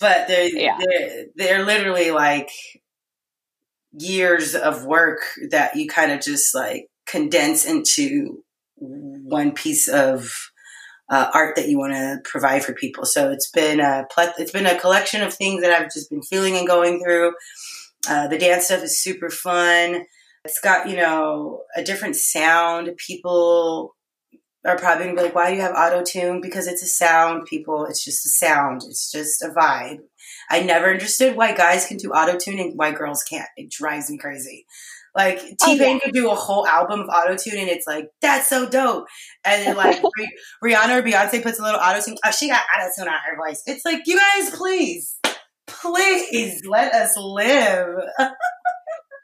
but they're, yeah. they're they're literally like years of work that you kind of just like condense into one piece of uh, art that you want to provide for people. So it's been a it's been a collection of things that I've just been feeling and going through. Uh, the dance stuff is super fun. It's got you know a different sound. People are probably gonna be like, "Why do you have auto tune?" Because it's a sound. People, it's just a sound. It's just a vibe. I never understood why guys can do auto tune and why girls can't. It drives me crazy. Like T Pain oh, yeah. could do a whole album of auto tune, and it's like that's so dope. And then like Rihanna or Beyonce puts a little auto tune. Oh, uh, she got auto tune on her voice. It's like you guys, please, please let us live.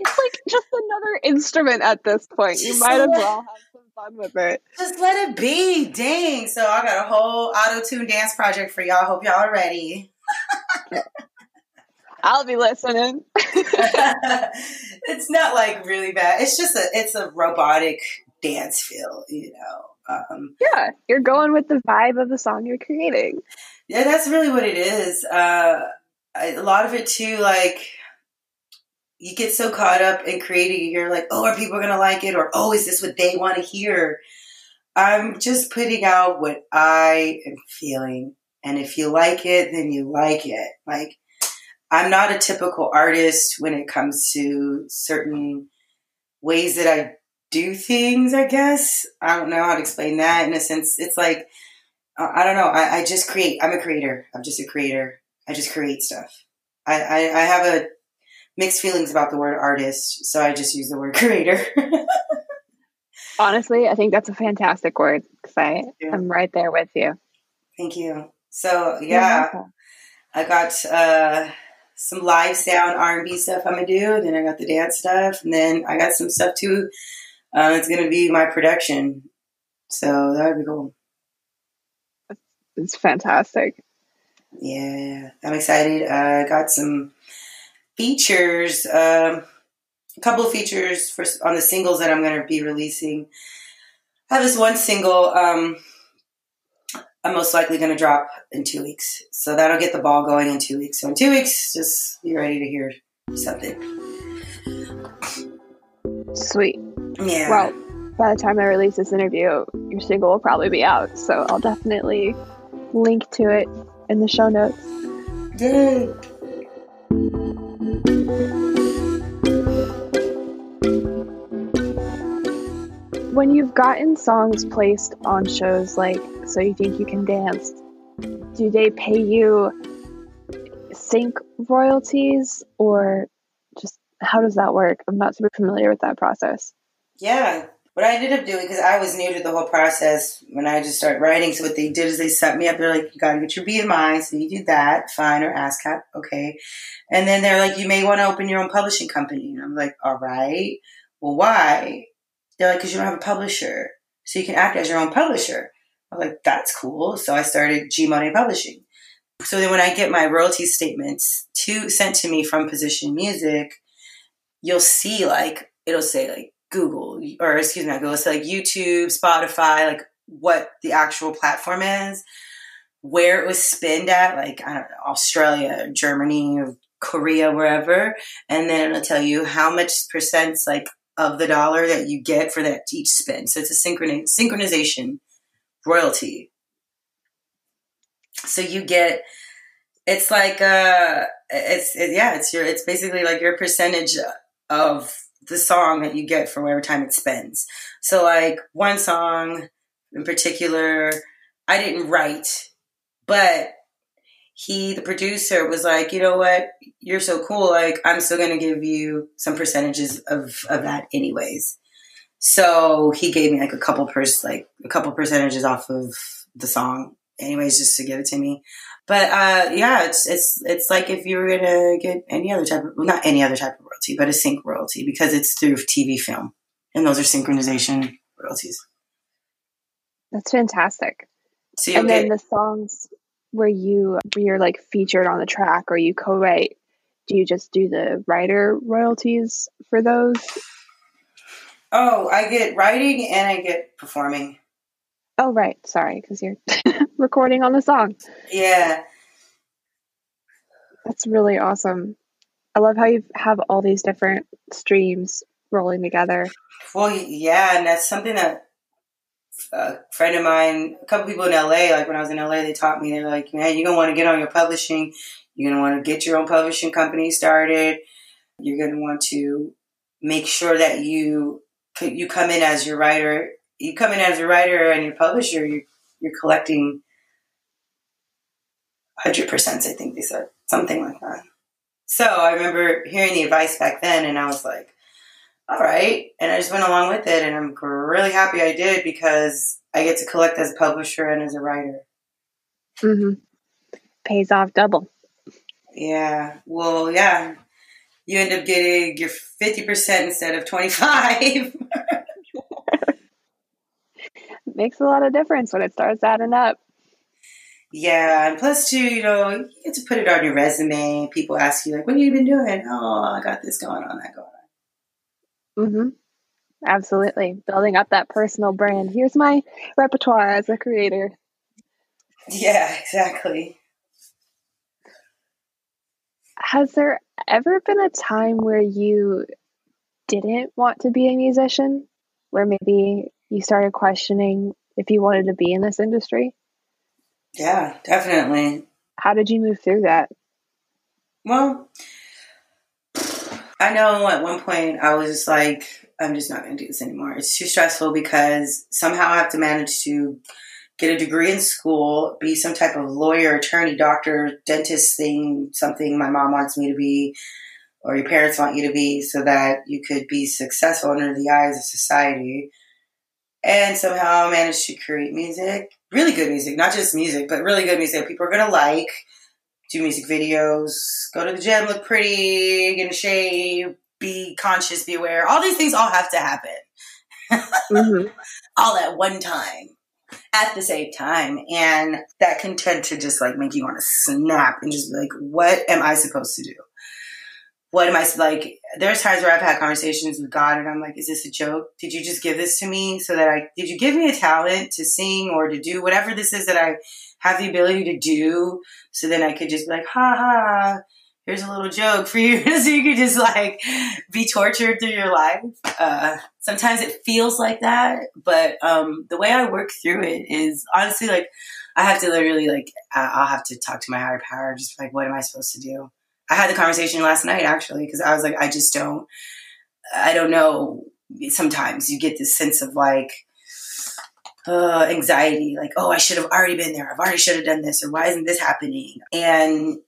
it's like just another instrument at this point. Just you might as well have some fun with it. Just let it be. Dang. So I got a whole auto tune dance project for y'all. Hope y'all are ready. I'll be listening. it's not like really bad. It's just a it's a robotic dance feel, you know. Um, yeah, you're going with the vibe of the song you're creating. Yeah, that's really what it is. Uh, a lot of it too, like you get so caught up in creating, you're like, oh, are people gonna like it? Or oh, is this what they want to hear? I'm just putting out what I am feeling. And if you like it, then you like it. Like I'm not a typical artist when it comes to certain ways that I do things, I guess. I don't know how to explain that in a sense. It's like, I don't know. I, I just create. I'm a creator. I'm just a creator. I just create stuff. I, I, I have a mixed feelings about the word artist, so I just use the word creator. Honestly, I think that's a fantastic word because I am right there with you. Thank you. So yeah, I got uh, some live sound R and B stuff I'm gonna do. Then I got the dance stuff, and then I got some stuff too. Uh, it's gonna be my production, so that would be cool. It's fantastic. Yeah, I'm excited. I uh, got some features, uh, a couple of features for on the singles that I'm to be releasing. I have this one single. Um, I'm most likely going to drop in two weeks. So that'll get the ball going in two weeks. So in two weeks, just be ready to hear something. Sweet. Yeah. Well, by the time I release this interview, your single will probably be out. So I'll definitely link to it in the show notes. Yay. When you've gotten songs placed on shows like So You Think You Can Dance, do they pay you sync royalties or just how does that work? I'm not super familiar with that process. Yeah. What I ended up doing, because I was new to the whole process when I just started writing, so what they did is they set me up. They're like, you got to get your BMI, so you do that, fine, or ASCAP, okay. And then they're like, you may want to open your own publishing company. And I'm like, all right. Well, why? They're like, because you don't have a publisher. So you can act as your own publisher. I'm like, that's cool. So I started G Money Publishing. So then when I get my royalty statements to sent to me from Position Music, you'll see like it'll say like Google or excuse me, not Google, say like YouTube, Spotify, like what the actual platform is, where it was spinned at, like I don't know, Australia, Germany, Korea, wherever, and then it'll tell you how much percents like of the dollar that you get for that each spin. So it's a synchroni- synchronization royalty. So you get it's like uh it's it, yeah it's your it's basically like your percentage of the song that you get for whatever time it spends so like one song in particular i didn't write but he the producer was like you know what you're so cool like i'm still going to give you some percentages of of that anyways so he gave me like a couple pers like a couple percentages off of the song anyways just to give it to me but uh, yeah, it's it's it's like if you were gonna get any other type of well, not any other type of royalty, but a sync royalty because it's through TV film, and those are synchronization royalties. That's fantastic. So and then the songs where you where you're like featured on the track or you co-write, do you just do the writer royalties for those? Oh, I get writing and I get performing. Oh, right. Sorry, because you're recording on the song. Yeah. That's really awesome. I love how you have all these different streams rolling together. Well, yeah, and that's something that a friend of mine, a couple people in LA, like when I was in LA, they taught me, they're like, man, you're going to want to get on your publishing. You're going to want to get your own publishing company started. You're going to want to make sure that you you come in as your writer you come in as a writer and your publisher, you're, you're collecting 100%, I think they said, something like that. So I remember hearing the advice back then, and I was like, all right. And I just went along with it, and I'm really happy I did because I get to collect as a publisher and as a writer. Mm-hmm. Pays off double. Yeah. Well, yeah. You end up getting your 50% instead of 25 makes a lot of difference when it starts adding up. Yeah, and plus too, you know, you get to put it on your resume. People ask you like, "What have you been doing?" Oh, I got this going on, that going on. Mm-hmm. Absolutely, building up that personal brand. Here's my repertoire as a creator. Yeah, exactly. Has there ever been a time where you didn't want to be a musician? Where maybe you started questioning if you wanted to be in this industry? Yeah, definitely. How did you move through that? Well, I know at one point I was just like, I'm just not going to do this anymore. It's too stressful because somehow I have to manage to get a degree in school, be some type of lawyer, attorney, doctor, dentist thing, something my mom wants me to be, or your parents want you to be, so that you could be successful under the eyes of society and somehow I managed to create music, really good music, not just music, but really good music people are gonna like. Do music videos, go to the gym, look pretty, get a shave, be conscious, be aware. All these things all have to happen, mm-hmm. all at one time, at the same time, and that can tend to just like make you want to snap and just be like, "What am I supposed to do?" what am I like? There's times where I've had conversations with God and I'm like, is this a joke? Did you just give this to me so that I, did you give me a talent to sing or to do whatever this is that I have the ability to do so then I could just be like, ha ha, here's a little joke for you. so you could just like be tortured through your life. Uh, sometimes it feels like that, but um, the way I work through it is honestly like, I have to literally like, I'll have to talk to my higher power, just like, what am I supposed to do? I had the conversation last night actually because I was like, I just don't, I don't know. Sometimes you get this sense of like uh, anxiety, like, oh, I should have already been there. I've already should have done this, or why isn't this happening? And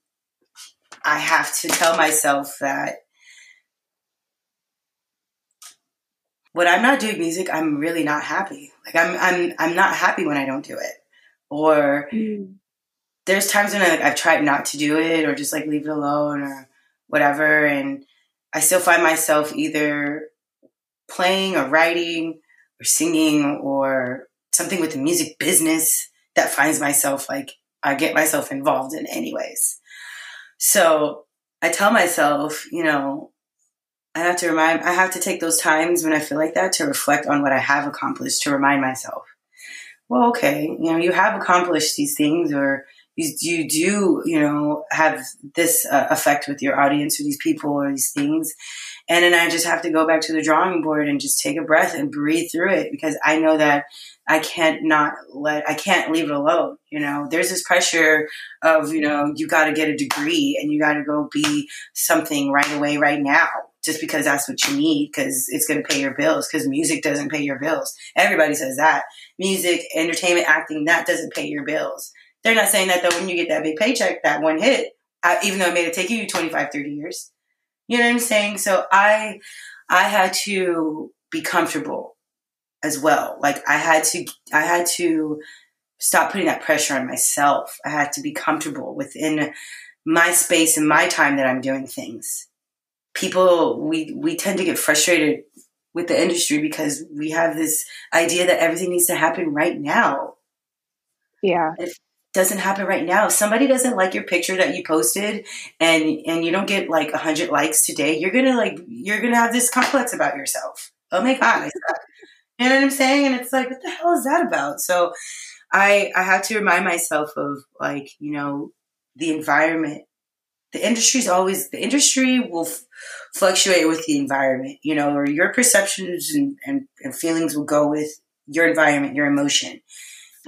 I have to tell myself that when I'm not doing music, I'm really not happy. Like I'm, I'm, I'm not happy when I don't do it, or. Mm there's times when I, like I've tried not to do it or just like leave it alone or whatever, and I still find myself either playing or writing or singing or something with the music business that finds myself like I get myself involved in anyways. So I tell myself, you know, I have to remind, I have to take those times when I feel like that to reflect on what I have accomplished to remind myself well, okay, you know, you have accomplished these things or you, you do, you know, have this uh, effect with your audience or these people or these things. And then I just have to go back to the drawing board and just take a breath and breathe through it because I know that I can't not let, I can't leave it alone. You know, there's this pressure of, you know, you got to get a degree and you got to go be something right away, right now, just because that's what you need because it's going to pay your bills because music doesn't pay your bills. Everybody says that. Music, entertainment, acting, that doesn't pay your bills. They're not saying that though when you get that big paycheck, that one hit, I, even though it may it take you 25, 30 years. You know what I'm saying? So I, I had to be comfortable as well. Like I had to, I had to stop putting that pressure on myself. I had to be comfortable within my space and my time that I'm doing things. People, we, we tend to get frustrated with the industry because we have this idea that everything needs to happen right now. Yeah. If doesn't happen right now. If somebody doesn't like your picture that you posted and and you don't get like 100 likes today, you're going to like you're going to have this complex about yourself. Oh my god. You know what I'm saying? And it's like what the hell is that about? So I I have to remind myself of like, you know, the environment. The industry's always the industry will f- fluctuate with the environment, you know, or your perceptions and, and, and feelings will go with your environment, your emotion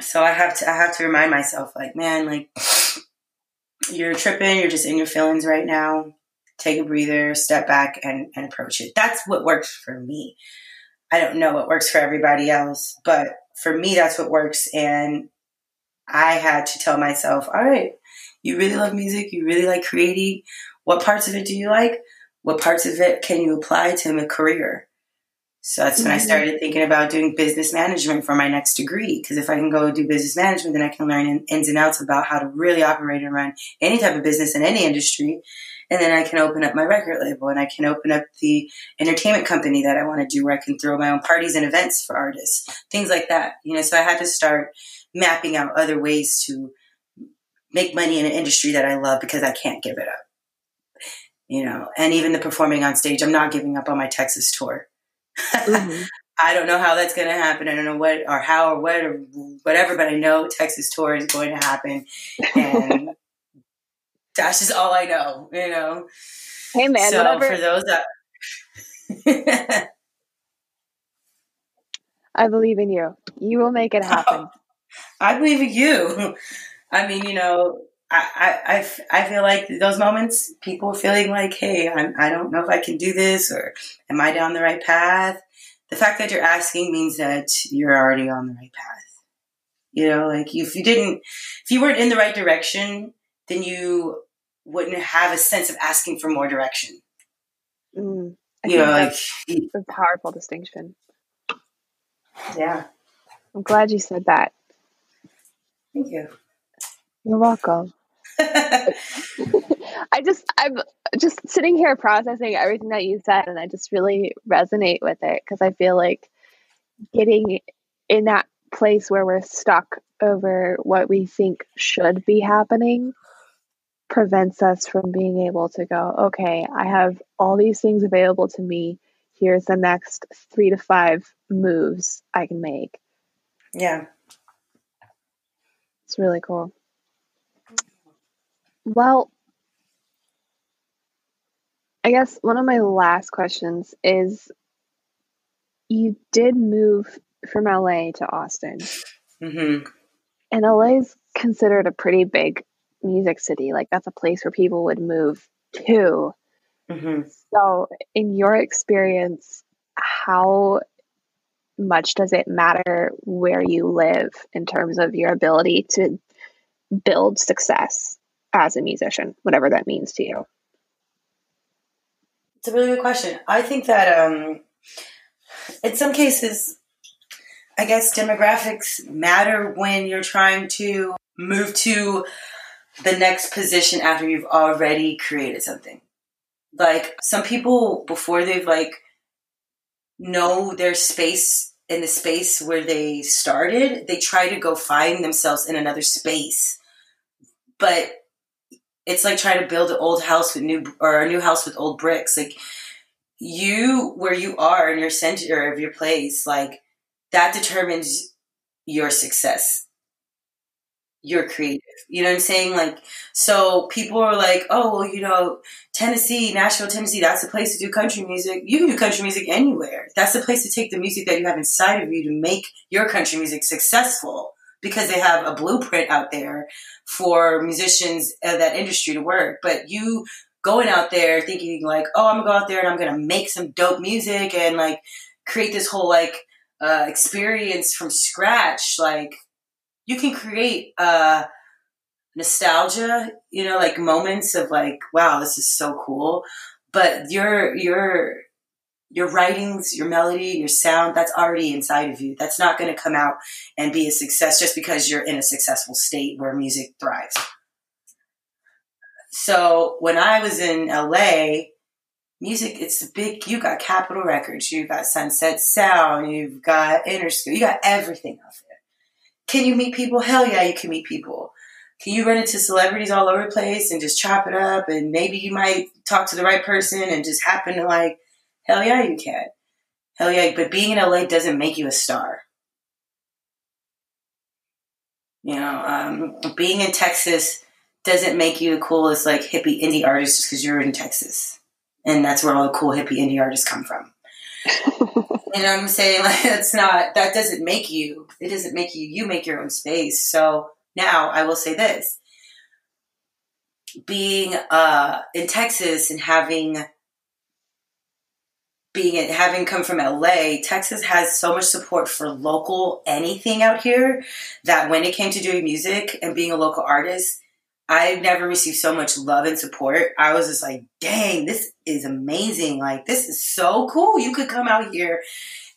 so I have to I have to remind myself like, man, like you're tripping, you're just in your feelings right now. Take a breather, step back and, and approach it. That's what works for me. I don't know what works for everybody else, but for me that's what works and I had to tell myself, all right, you really love music, you really like creating. What parts of it do you like? What parts of it can you apply to a career? So that's when mm-hmm. I started thinking about doing business management for my next degree. Because if I can go do business management, then I can learn in, ins and outs about how to really operate and run any type of business in any industry. And then I can open up my record label and I can open up the entertainment company that I want to do where I can throw my own parties and events for artists, things like that. You know, so I had to start mapping out other ways to make money in an industry that I love because I can't give it up. You know, and even the performing on stage, I'm not giving up on my Texas tour. Mm-hmm. I don't know how that's going to happen. I don't know what or how or what or whatever, but I know Texas tour is going to happen, and that's just all I know. You know. Hey man, so whatever. for those that. I believe in you. You will make it oh, happen. Oh, I believe in you. I mean, you know, I, I, I feel like those moments, people feeling like, hey, I'm, I don't know if I can do this or am I down the right path? The fact that you're asking means that you're already on the right path. You know, like if you didn't, if you weren't in the right direction, then you wouldn't have a sense of asking for more direction. Mm, you know, like a powerful distinction. Yeah. I'm glad you said that. Thank you. You're welcome. I just I'm just sitting here processing everything that you said and I just really resonate with it because I feel like getting in that place where we're stuck over what we think should be happening prevents us from being able to go, okay, I have all these things available to me. Here's the next three to five moves I can make. Yeah. It's really cool. Well, I guess one of my last questions is you did move from LA to Austin. Mm-hmm. And LA is considered a pretty big music city. Like, that's a place where people would move to. Mm-hmm. So, in your experience, how much does it matter where you live in terms of your ability to build success? as a musician, whatever that means to you? It's a really good question. I think that um, in some cases, I guess demographics matter when you're trying to move to the next position after you've already created something. Like some people before they've like know their space in the space where they started, they try to go find themselves in another space. But it's like trying to build an old house with new or a new house with old bricks. Like you, where you are in your center of your place, like that determines your success. You're creative. You know what I'm saying? Like, so people are like, oh, well, you know, Tennessee, Nashville, Tennessee, that's the place to do country music. You can do country music anywhere. That's the place to take the music that you have inside of you to make your country music successful because they have a blueprint out there for musicians of that industry to work. But you going out there thinking like, oh, I'm gonna go out there and I'm gonna make some dope music and like create this whole like uh, experience from scratch. Like you can create uh, nostalgia, you know, like moments of like, wow, this is so cool. But your your your writings, your melody, your sound, that's already inside of you. That's not going to come out and be a success just because you're in a successful state where music thrives. So when I was in LA, music, it's a big. You got Capitol Records, you've got Sunset Sound, you've got Interscope, you got everything of there. Can you meet people? Hell yeah, you can meet people. Can you run into celebrities all over the place and just chop it up? And maybe you might talk to the right person and just happen to like, hell yeah, you can. Hell yeah, but being in LA doesn't make you a star. You know, um, being in Texas doesn't make you the coolest like hippie indie artist just because you're in Texas, and that's where all the cool hippie indie artists come from. you know what I'm saying? Like that's not that doesn't make you. It doesn't make you. You make your own space. So now I will say this: being uh, in Texas and having being having come from LA, Texas has so much support for local anything out here that when it came to doing music and being a local artist, I never received so much love and support. I was just like, dang, this is amazing. Like, this is so cool. You could come out here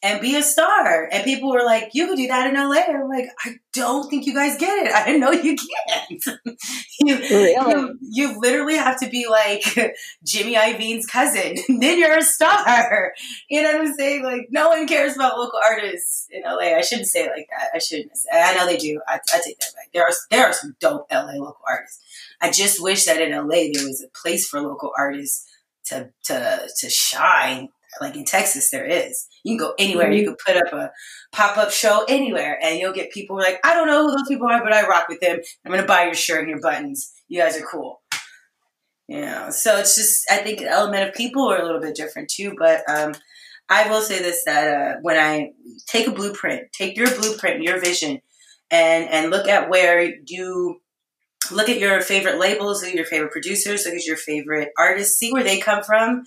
and be a star. And people were like, you could do that in LA. I'm like, I don't think you guys get it. I didn't know you can't. you, really? you, you, literally have to be like Jimmy Iovine's cousin. then you're a star. You know what I'm saying? Like, no one cares about local artists in LA. I shouldn't say it like that. I shouldn't. I know they do. I, I take that back. There are, there are some dope LA local artists. I just wish that in LA there was a place for local artists to, to, to shine like in Texas, there is. You can go anywhere. Mm-hmm. You can put up a pop up show anywhere, and you'll get people like, I don't know who those people are, but I rock with them. I'm gonna buy your shirt and your buttons. You guys are cool. You know, so it's just I think the element of people are a little bit different too. But um, I will say this: that uh, when I take a blueprint, take your blueprint, your vision, and and look at where you look at your favorite labels, look at your favorite producers, look at your favorite artists, see where they come from,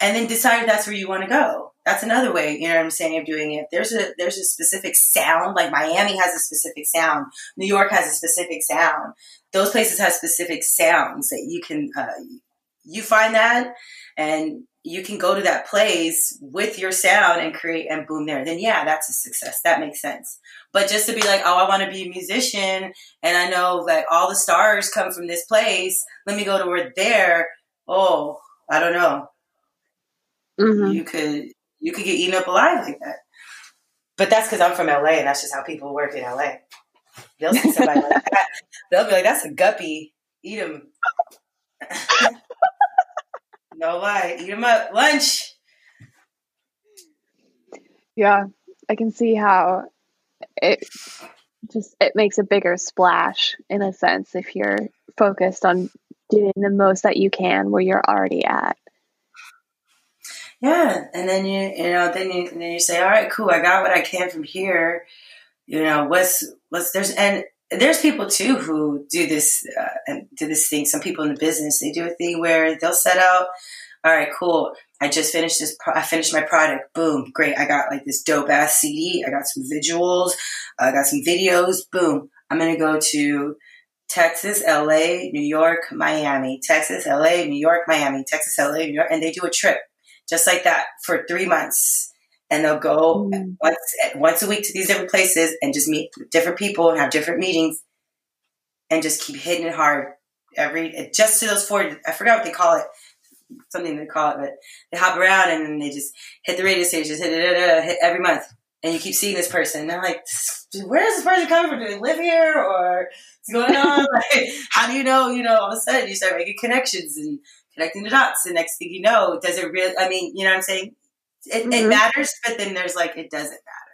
and then decide if that's where you want to go. That's another way, you know what I'm saying, of doing it. There's a there's a specific sound, like Miami has a specific sound, New York has a specific sound. Those places have specific sounds that you can uh, you find that, and you can go to that place with your sound and create and boom there. Then yeah, that's a success. That makes sense. But just to be like, oh, I want to be a musician, and I know that all the stars come from this place. Let me go to where there. Oh, I don't know mm-hmm. you could you could get eaten up alive like that. But that's because I'm from LA, and that's just how people work in LA. They'll see somebody like that, they'll be like, "That's a guppy. Eat him." no lie, eat him up. Lunch. Yeah, I can see how it just it makes a bigger splash in a sense if you're focused on doing the most that you can where you're already at. Yeah, and then you you know then you then you say, all right, cool, I got what I can from here. You know, what's what's there's and there's people too who do this uh, and do this thing. Some people in the business they do a thing where they'll set out. All right, cool. I just finished this. Pro- I finished my product. Boom, great. I got like this dope ass CD. I got some visuals. I got some videos. Boom. I'm gonna go to Texas, LA, New York, Miami. Texas, LA, New York, Miami. Texas, LA, New York, and they do a trip just like that for three months. And they'll go mm. once once a week to these different places and just meet different people and have different meetings and just keep hitting it hard every just to those four. I forgot what they call it, something they call it, but they hop around and then they just hit the radio stations, hit, it, hit every month, and you keep seeing this person. And they're like, where is this person coming from? Do they live here or what's going on? like, how do you know? You know, all of a sudden you start making connections and connecting the dots. The next thing you know, does it really? I mean, you know what I'm saying? It, mm-hmm. it matters, but then there's like it doesn't matter.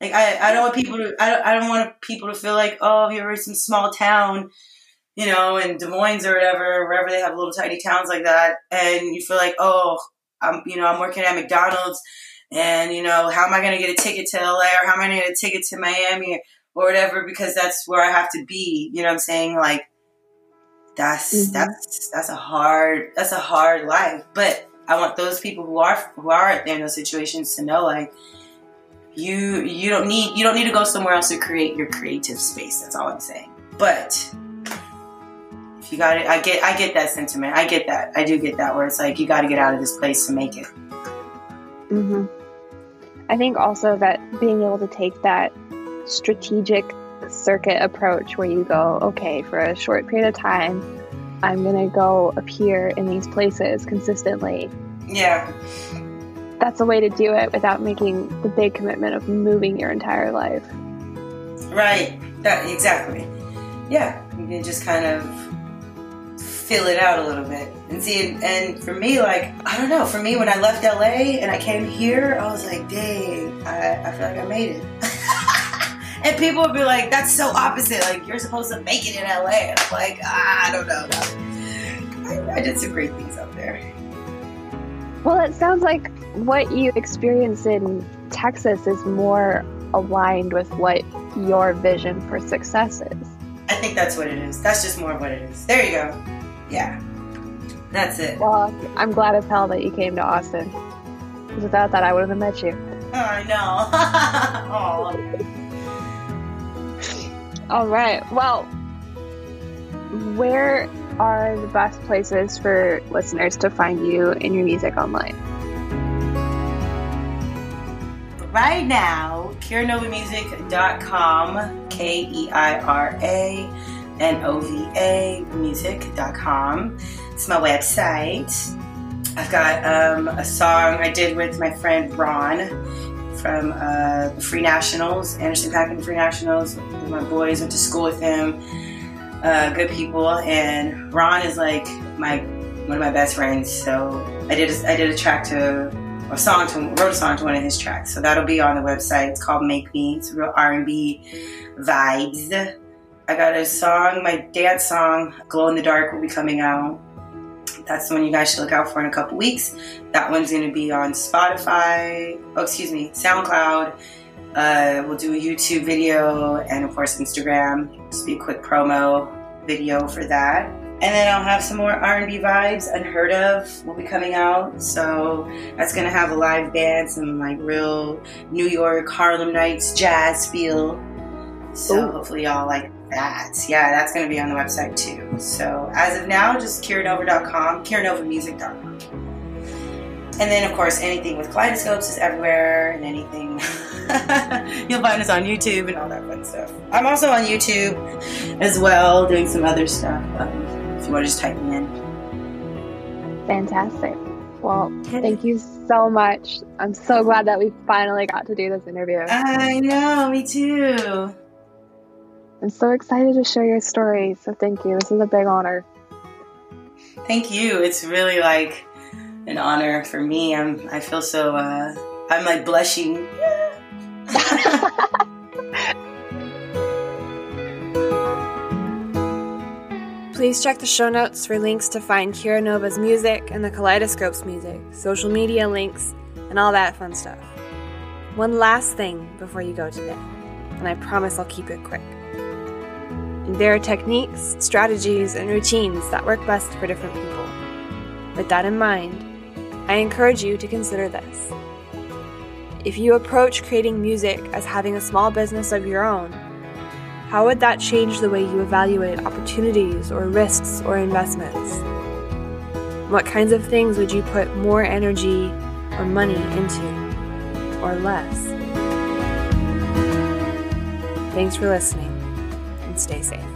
Like I, I don't want people to I don't, I don't want people to feel like oh you're in some small town, you know, in Des Moines or whatever, wherever they have little tiny towns like that, and you feel like oh I'm you know I'm working at McDonald's, and you know how am I going to get a ticket to LA or how am I going to get a ticket to Miami or whatever because that's where I have to be. You know what I'm saying? Like that's mm-hmm. that's that's a hard that's a hard life, but I want those people who are who are there in those situations to know like you you don't need you don't need to go somewhere else to create your creative space. That's all I'm saying. But if you got it, I get I get that sentiment. I get that. I do get that where it's like you got to get out of this place to make it. Mhm. I think also that being able to take that strategic circuit approach where you go, okay, for a short period of time, I'm going to go appear in these places consistently. Yeah that's a way to do it without making the big commitment of moving your entire life. Right. That exactly. Yeah. You can just kind of fill it out a little bit and see. And for me, like I don't know. For me, when I left LA and I came here, I was like, dang, I, I feel like I made it. and people would be like, that's so opposite. Like you're supposed to make it in LA. And I'm like, ah, I don't know. I, I did some great things out there. Well, it sounds like what you experience in Texas is more aligned with what your vision for success is. I think that's what it is. That's just more of what it is. There you go. Yeah. That's it. Well, I'm glad as hell that you came to Austin. Because without that, I wouldn't have met you. Oh, I know. All right. Well, where are the best places for listeners to find you and your music online? right now, KeiraNovaMusic.com, K E I R A N O V A music.com. It's my website. I've got um, a song I did with my friend Ron from uh, the Free Nationals, Anderson .Paak and Free Nationals. My boys went to school with him. Uh, good people, and Ron is like my one of my best friends. So I did a, I did a track to a song to wrote a song to one of his tracks. So that'll be on the website. It's called Make Me. It's real R and B vibes. I got a song, my dance song, Glow in the Dark, will be coming out. That's the one you guys should look out for in a couple weeks. That one's going to be on Spotify. Oh, excuse me, SoundCloud. Uh, we'll do a YouTube video and of course Instagram. Just be a quick promo video for that and then I'll have some more R&B vibes. Unheard of will be coming out, so that's gonna have a live band, some like real New York Harlem Nights jazz feel. So Ooh. hopefully y'all like that. Yeah, that's gonna be on the website too. So as of now, just KeiraNova.com, KeiraNovaMusic.com. And then, of course, anything with kaleidoscopes is everywhere, and anything you'll find us on YouTube and all that fun stuff. I'm also on YouTube as well, doing some other stuff. Um, if you want to just type me in. Fantastic. Well, thank you so much. I'm so glad that we finally got to do this interview. I know, me too. I'm so excited to share your story. So thank you. This is a big honor. Thank you. It's really like an honor for me. I'm I feel so uh I'm like blushing. Please check the show notes for links to find Keira Nova's music and the Kaleidoscope's music, social media links, and all that fun stuff. One last thing before you go today, and I promise I'll keep it quick. There are techniques, strategies, and routines that work best for different people. With that in mind, I encourage you to consider this. If you approach creating music as having a small business of your own, how would that change the way you evaluate opportunities or risks or investments? What kinds of things would you put more energy or money into, or less? Thanks for listening, stay safe.